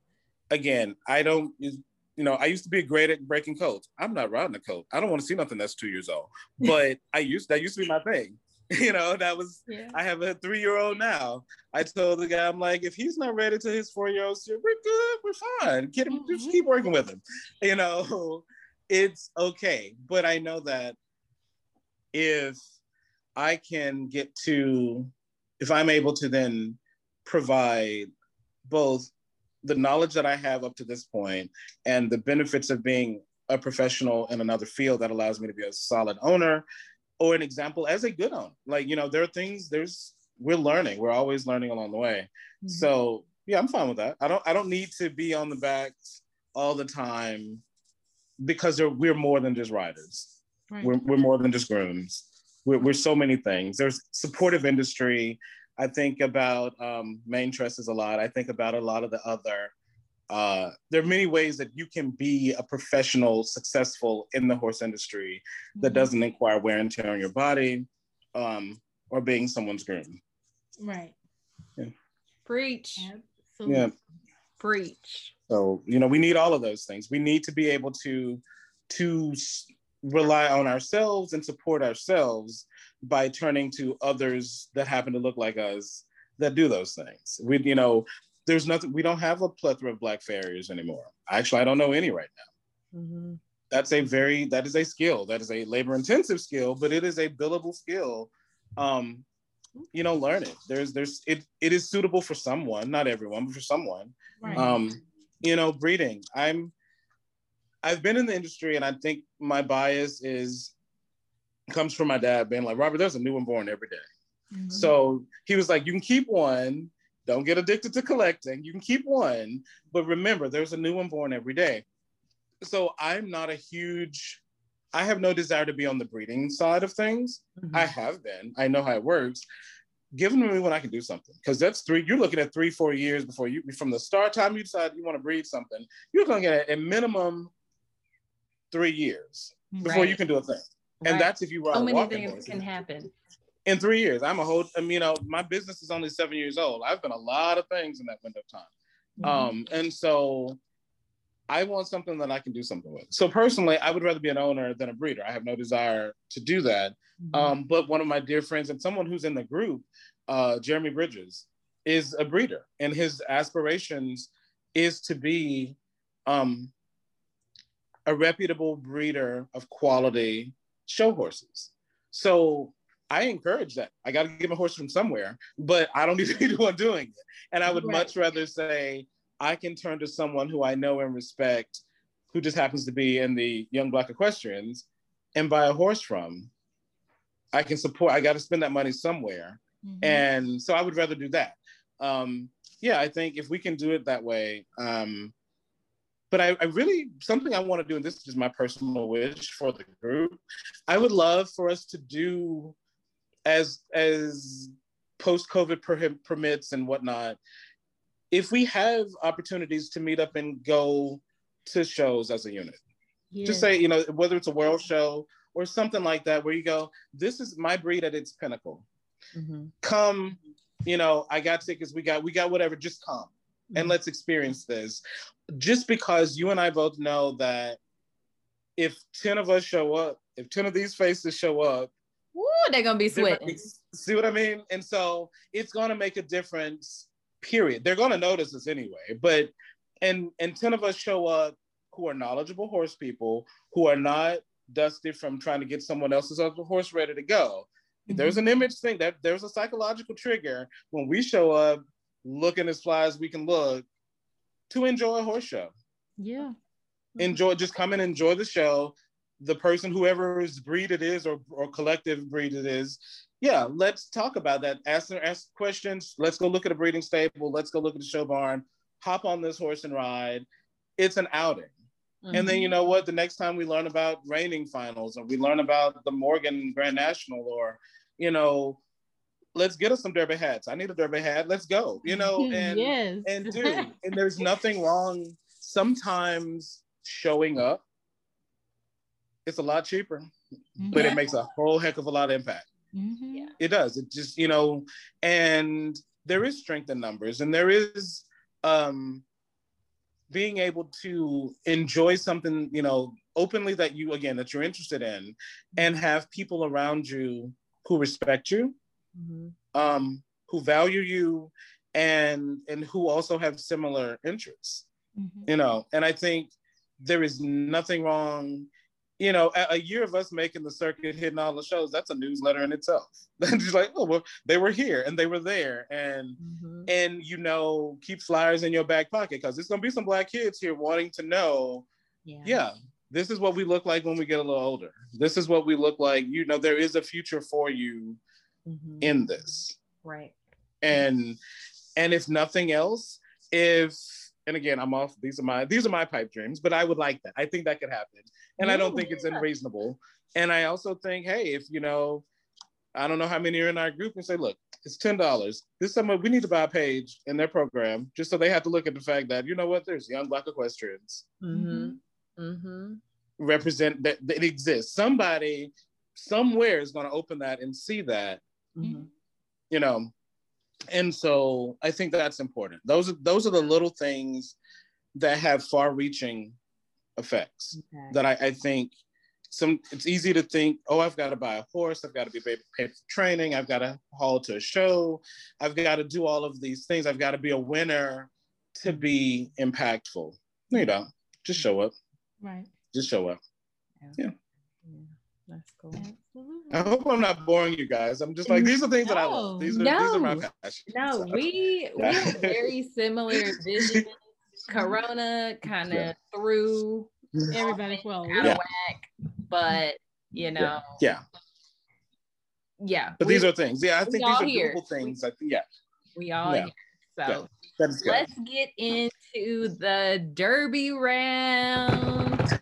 Again, I don't, you know, I used to be great at breaking colts. I'm not riding a colt. I don't want to see nothing that's two years old. [LAUGHS] But I used that used to be my thing. [LAUGHS] You know, that was yeah I have a three-year-old now. I told the guy, I'm like, if he's not ready to his four-year-old, we're good, we're fine. Kid him, just keep working with him. You know, it's okay. But I know that if I can get to, if I'm able to then provide both the knowledge that I have up to this point and the benefits of being a professional in another field that allows me to be a solid owner or an example as a good owner. Like, you know, there are things, there's, we're learning, we're always learning along the way. Mhm. So yeah, I'm fine with that. I don't, I don't need to be on the back all the time because we're more than just riders. Right. We're, we're more than just grooms. we're, we're so many things. There's supportive industry. I think about um, main trusses a lot. I think about a lot of the other. Uh, there are many ways that you can be a professional, successful in the horse industry that Mhm. doesn't require wear and tear on your body um, or being someone's groom. Right. Yeah. Preach. Absolutely. Yeah. Preach. So you know, we need all of those things. We need to be able to to rely on ourselves and support ourselves by turning to others that happen to look like us that do those things. We, you know, there's nothing. We don't have a plethora of black farriers anymore. Actually, I don't know any right now. Mhm. That's a very that is a skill. That is a labor intensive skill, but it is a billable skill. Um, you know, learn it. There's there's it it is suitable for someone, not everyone, but for someone Right. um you know breeding i'm i've been in the industry and i think my bias is comes from my dad being like robert there's a new one born every day Mhm. so he was like you can keep one don't get addicted to collecting you can keep one but remember there's a new one born every day so i'm not a huge i have no desire to be on the breeding side of things Mhm. I have been. I know how it works. Give them to me when I can do something, because that's three. You're looking at three, four years before you, from the start time you decide you want to breed something. You're going to get a minimum three years before you can do a thing, and Right. that's if you ride so many things horse. can happen. In three years, I'm a whole. I mean, you know, my business is only seven years old. I've done a lot of things in that window of time. Mhm. Um, and so I want something that I can do something with. So personally, I would rather be an owner than a breeder. I have no desire to do that. Mhm. Um, but one of my dear friends and someone who's in the group, uh, Jeremy Bridges, is a breeder, and his aspirations is to be um, a reputable breeder of quality show horses. So I encourage that. I got to get my horse from somewhere, but I don't need to be the one doing it. And I would Right. much rather say I can turn to someone who I know and respect, who just happens to be in the Young Black Equestrians, and buy a horse from. I can support. I got to spend that money somewhere, Mhm. and so I would rather do that. Um, yeah, I think if we can do it that way. Um, but I, I really something I want to do, and this is my personal wish for the group. I would love for us to do as as post COVID per- permits and whatnot. If we have opportunities to meet up and go to shows as a unit, Yeah. just say you know whether it's a world show or something like that, where you go, this is my breed at its pinnacle. Mhm. Come, you know, I got tickets. We got we got whatever. Just come and let's experience this. Just because you and I both know that if 10 of us show up, if 10 of these faces show up, Woo, they're gonna be sweating. see what I mean? And so it's gonna make a difference, period. They're gonna notice us anyway. But and and 10 of us show up who are knowledgeable horse people, who are not dusted from trying to get someone else's other horse ready to go. Mm-hmm. There's an image thing that there's a psychological trigger when we show up looking as fly as we can look to enjoy a horse show. Yeah. Enjoy, just come and enjoy the show. The person, whoever's breed it is or, or collective breed it is, yeah, let's talk about that. Ask ask questions. Let's go look at a breeding stable. Let's go look at the show barn. Hop on this horse and ride. It's an outing. And then you know mm-hmm. what? The next time we learn about reining finals, or we learn about the Morgan Grand National, or you know, let's get us some derby hats. I need a derby hat. Let's go. You know, [LAUGHS] and yes. and dude, [LAUGHS] and there's nothing wrong. Sometimes showing up, it's a lot cheaper, but Yeah. it makes a whole heck of a lot of impact. Yeah. It does. It just, you know, and there is strength in numbers and there is um being able to enjoy something, you know, openly that you again that you're interested in and have people around you who respect you, Mhm. um, who value you and and who also have similar interests Mhm. you know and i think there is nothing wrong you know a, year of us making the circuit hitting all the shows that's a newsletter in itself [LAUGHS] That's just like oh well they were here and they were there and Mhm. and you know keep flyers in your back pocket because there's going to be some black kids here wanting to know Yeah. yeah this is what we look like when we get a little older this is what we look like you know there is a future for you Mhm. in this Right. and and if nothing else if and again i'm off these are my these are my pipe dreams but i would like that i think that could happen and i don't think it's unreasonable and i also think hey if you know I don't know how many are in our group and say, look, it's ten dollars. This summer we need to buy a page in their program just so they have to look at the fact that you know what, there's young black equestrians Mm-hmm. Mm-hmm. represent that, that it exists. Somebody somewhere is going to open that and see that, Mm-hmm. you know. And so I think that's important. Those are those are the little things that have far-reaching effects Okay. that I, I think some it's easy to think, oh, I've got to buy a horse, I've got to be paid paid for training, I've got to haul to a show, I've got to do all of these things, I've got to be a winner to mm-hmm. be impactful. No, you don't. Just show up. Right. Just show up. Yeah, that's cool. Absolutely. I hope I'm not boring you guys. I'm just like these are things that I love. These are these are my No. passion. No, So, we we Yeah. have [LAUGHS] very similar visions. Corona kind of Yeah. threw Everybody well. out Yeah. of whack, but you know, yeah, yeah. but we, these are things. Yeah, I think these are here. doable things. I think yeah, we all yeah. here. So that is good. let's get into the Derby round.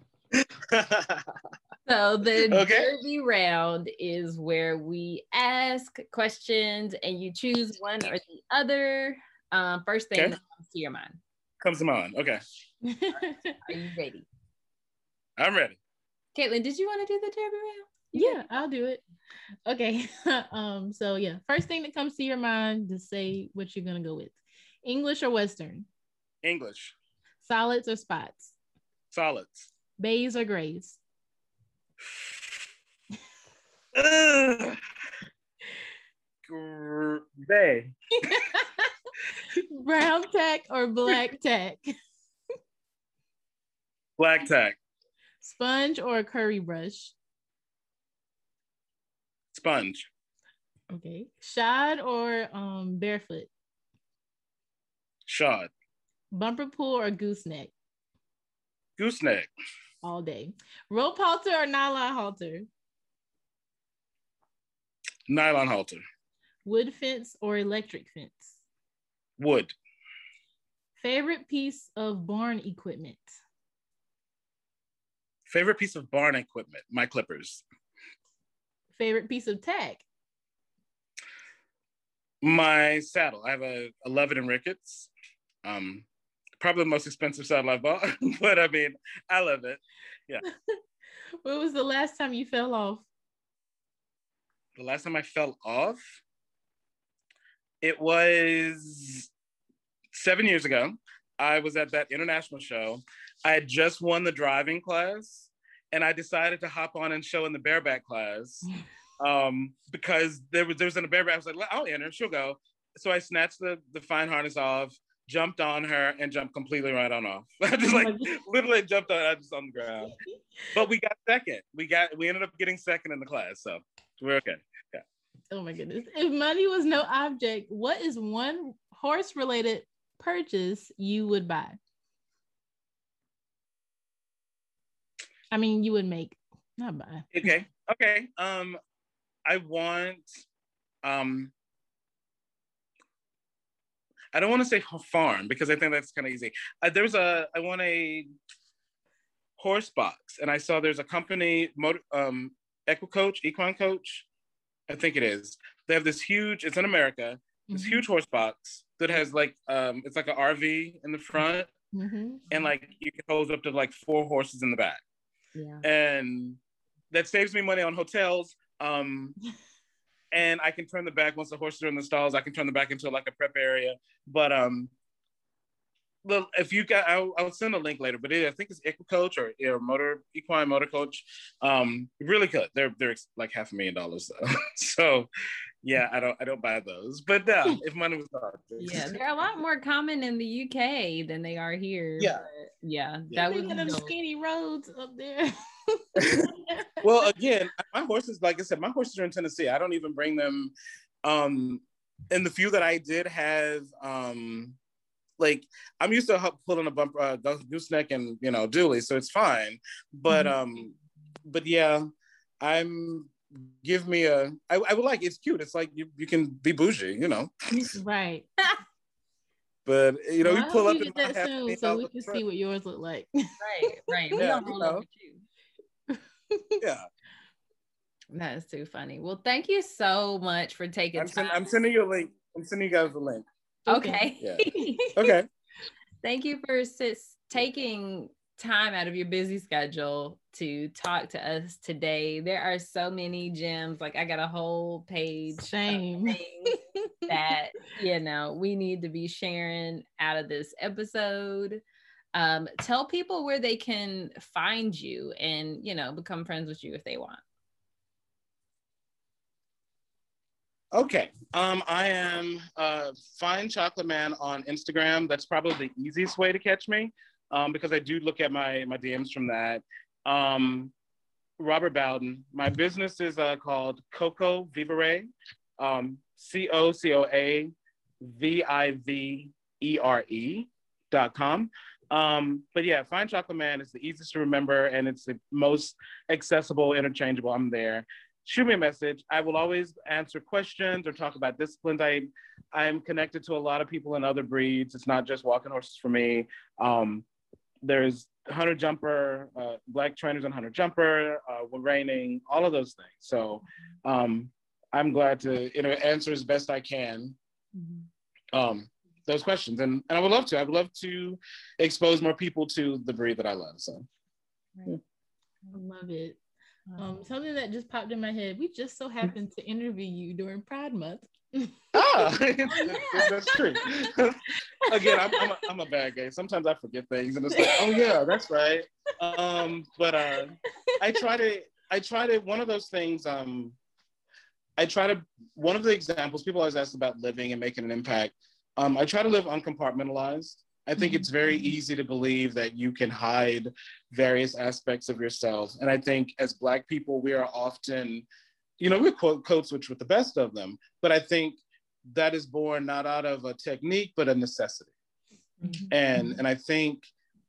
[LAUGHS] So the [LAUGHS] Okay. Derby round is where we ask questions and you choose one or the other. Um, first thing Okay. that comes to your mind. Comes to mind. Okay, [LAUGHS] Are you ready? I'm ready. Caitlin, did you want to do the Derby round? yeah, I'll do it. Okay. [LAUGHS] um, so yeah, first thing that comes to your mind, just say what you're gonna go with. English or Western? English, Solids or spots? solids. Bays or grays? Ugh. Gr- Bay. Brown tack or black [LAUGHS] tack? Black tack. Sponge or curry brush? Sponge. Okay. Shod or um barefoot? Shod. Bumper pull or gooseneck? Gooseneck. All day. Rope halter or nylon halter? Nylon halter. Wood fence or electric fence? Wood. Favorite piece of barn equipment? Favorite piece of barn equipment? My clippers. Favorite piece of tack? My saddle. I have a 11 in Ricketts. Um, probably the most expensive saddle I've bought, [LAUGHS] but I mean, I love it. Yeah. [LAUGHS] when was the last time you fell off? The last time I fell off, it was seven years ago. I was at that international show. I had just won the driving class, and I decided to hop on and show in the bareback class [LAUGHS] um, because there was there was in a bareback. I was like, "I'll enter. She'll go." So I snatched the the fine harness off, jumped on her, and jumped completely right on off. [LAUGHS] I just like literally jumped on. I just on the ground. [LAUGHS] But we got second. We got we ended up getting second in the class, so we're okay. Yeah. Oh my goodness. If money was no object, what is one horse related purchase you would buy? I mean, you would make, not buy. Okay. Okay. Um, I want. Um, I don't want to say farm because I think that's kind of easy. Uh, there's a. I want a horse box, and I saw there's a company, motor, um, Equicoach, Equine Coach, I think it is. They have this huge. It's in America. This Mhm. huge horse box that has like um, it's like an RV in the front, Mhm. and like you can hose up to like four horses in the back Yeah. and that saves me money on hotels. Um, [LAUGHS] and I can turn the back once the horses are in the stalls. I can turn the back into like a prep area. But um, well, if you got, I'll, I'll send a link later. But it, I think it's Equicoach or, or Motor Equine Motor Coach. Um, really good. They're they're like half a million dollars though. [LAUGHS] so yeah, I don't I don't buy those. But no, if money was hard. Yeah, they're a lot more common in the UK than they are here. Yeah. yeah, Yeah. that Look would be them skinny roads up there. [LAUGHS] [LAUGHS] well again my horses like i said my horses are in tennessee i don't even bring them um and the few that i did have um like i'm used to help pulling a bumper uh, gooseneck and you know dually so it's fine but Mhm. um but yeah i'm give me a I, I would like it's cute it's like you, you can be bougie you know [LAUGHS] right. [LAUGHS] but you know Well, you pull up you in my soon so we can truck. see what yours look like. Right, right. We Yeah, don't you roll up know. With you. yeah [LAUGHS] That is too funny. Well, thank you so much for taking I'm, time. send, I'm sending you a link. I'm sending you guys a link. okay. Yeah. [LAUGHS] Okay. Thank you for sis- taking time out of your busy schedule to talk to us today. There are so many gems. Like I got a whole page of Shame. that you know we need to be sharing out of this episode. Um, tell people where they can find you and you know become friends with you if they want. Okay. Um, I am uh, Fine Chocolate Man on Instagram. That's probably the easiest way to catch me um, because I do look at my my DMs from that. Um, Robert Bowden. My business is uh, called Cocoa Vivere. Um, C O C O A V I V E R E dot com. Um, but yeah, Fine Chocolate Man is the easiest to remember and it's the most accessible, interchangeable. I'm there shoot me a message. I will always answer questions or talk about disciplines. I I'm connected to a lot of people in other breeds. It's not just walking horses for me. Um, there's hunter jumper, uh, black trainers on hunter jumper, uh, when raining, all of those things. So um, I'm glad to you know answer as best I can um, those questions, and and I would love to. I would love to expose more people to the breed that I love. So I love it. Um, something that just popped in my head. We just so happened to interview you during Pride Month. [LAUGHS] Ah, that's, [LAUGHS] that's true. [LAUGHS] Again, I'm, I'm, a, I'm a bad guy. Sometimes I forget things, and it's like, oh yeah, that's right. Um, but uh, I try to, I try to. One of those things. Um, I try to. One of the examples people always ask about living and making an impact. Um, I try to live uncompartmentalized. I think it's very mm-hmm. easy to believe that you can hide various aspects of yourself, and I think as Black people, we are often you know, we quote code switch with the best of them, but I think that is born not out of a technique, but a necessity. Mm-hmm. And mm-hmm. and I think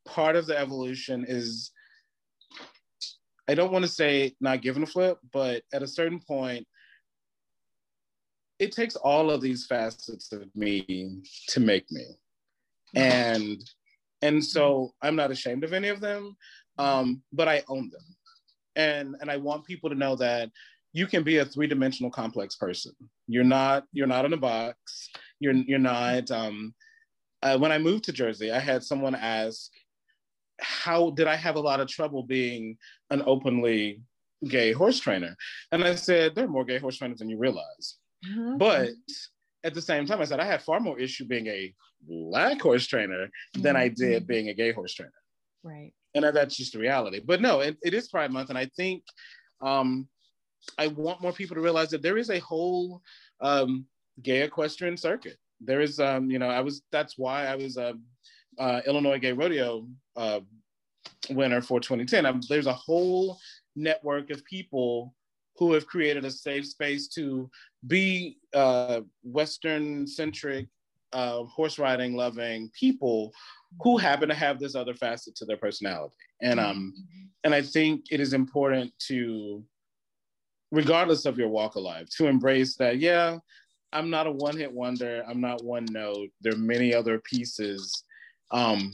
part of the evolution is I don't want to say not giving a flip, but at a certain point, it takes all of these facets of me to make me. And and so I'm not ashamed of any of them, um, but I own them. And and I want people to know that you can be a three-dimensional complex person. You're not you're not in a box. You're you're not. Um, uh, when I moved to Jersey, I had someone ask, "How did I have a lot of trouble being an openly gay horse trainer?" And I said, "There are more gay horse trainers than you realize." But at the same time, I said I had far more issue being a black horse trainer than I did being a gay horse trainer Right. and that's just the reality. But no, it, it is Pride Month, and I think um, I want more people to realize that there is a whole um, gay equestrian circuit. There is, um, you know, I was that's why I was a uh, Illinois Gay Rodeo uh, winner for 2010. Um, there's a whole network of people who have created a safe space to be uh, Western centric, uh, horse riding loving people who happen to have this other facet to their personality. And um, and I think it is important to, regardless of your walk of life, to embrace that. Yeah, I'm not a one hit wonder. I'm not one note. There are many other pieces. Um,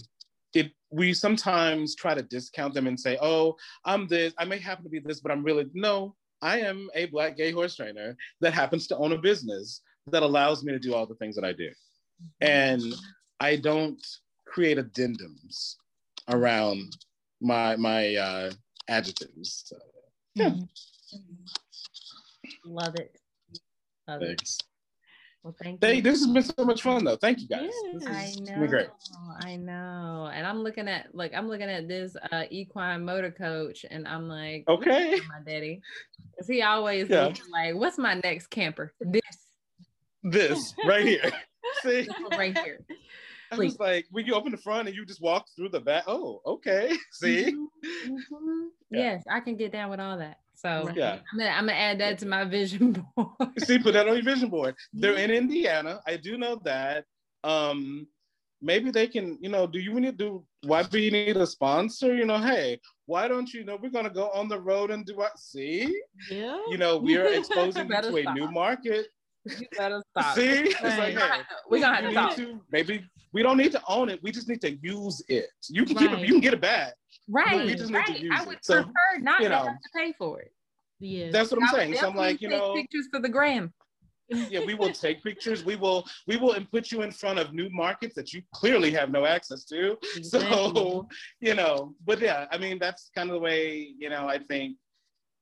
it we sometimes try to discount them and say, oh, I'm this. I may happen to be this, but I'm really no. I am a black gay horse trainer that happens to own a business that allows me to do all the things that I do. And I don't create addendums around my my uh, adjectives. So, yeah, Love it. Love it. Well, thank Hey, you. this has been so much fun though. Thank you guys. This I know. great. I know. And I'm looking at like I'm looking at this uh equine motor coach and I'm like, Okay. My daddy. Cause he always Yeah. looking like, what's my next camper? This This right here. [LAUGHS] See, right here. I was like, when you open the front and you just walk through the back. Oh, okay. [LAUGHS] See, Mhm, mhm. Yeah. Yes, I can get down with all that. So yeah. I'm gonna, I'm gonna add that to my vision [LAUGHS] board. See, put that on your vision board. They're in Indiana. I do know that. Um, maybe they can, you know, do you need to why do you need a sponsor? You know, hey, why don't you, you know we're gonna go on the road and do what see? Yeah. You know, we are [LAUGHS] exposing you Better to a new market. you better [LAUGHS] stop. See? It's like, hey, We're gonna have you to need talk. to maybe we don't need to own it. We just need to use it. You can keep it, you can get it back. Right, we just need to right. use I it. would So, prefer not you know. to pay for it. Yeah. That's what I'm I'll saying. So I'm like, you know, pictures for the gram. yeah, we will take pictures. We will we will and put you in front of new markets that you clearly have no access to. Exactly. So, you know, but yeah, I mean that's kind of the way, you know, I think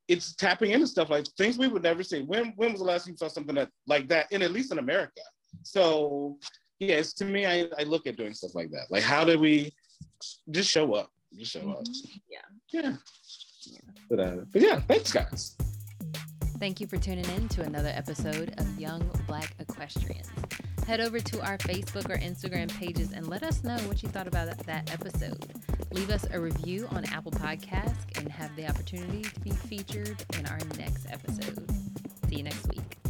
it's tapping into stuff like things we would never see. When when was the last time you saw something that like that in at least in America? So yeah, it's to me, I, I look at doing stuff like that. Like how do we just show up? Just show up. Mm-hmm. Yeah. Yeah. But, uh, but yeah, thanks guys. Thank you for tuning in to another episode of Young Black Equestrians. Head over to our Facebook or Instagram pages and let us know what you thought about that episode. Leave us a review on Apple Podcasts and have the opportunity to be featured in our next episode. See you next week.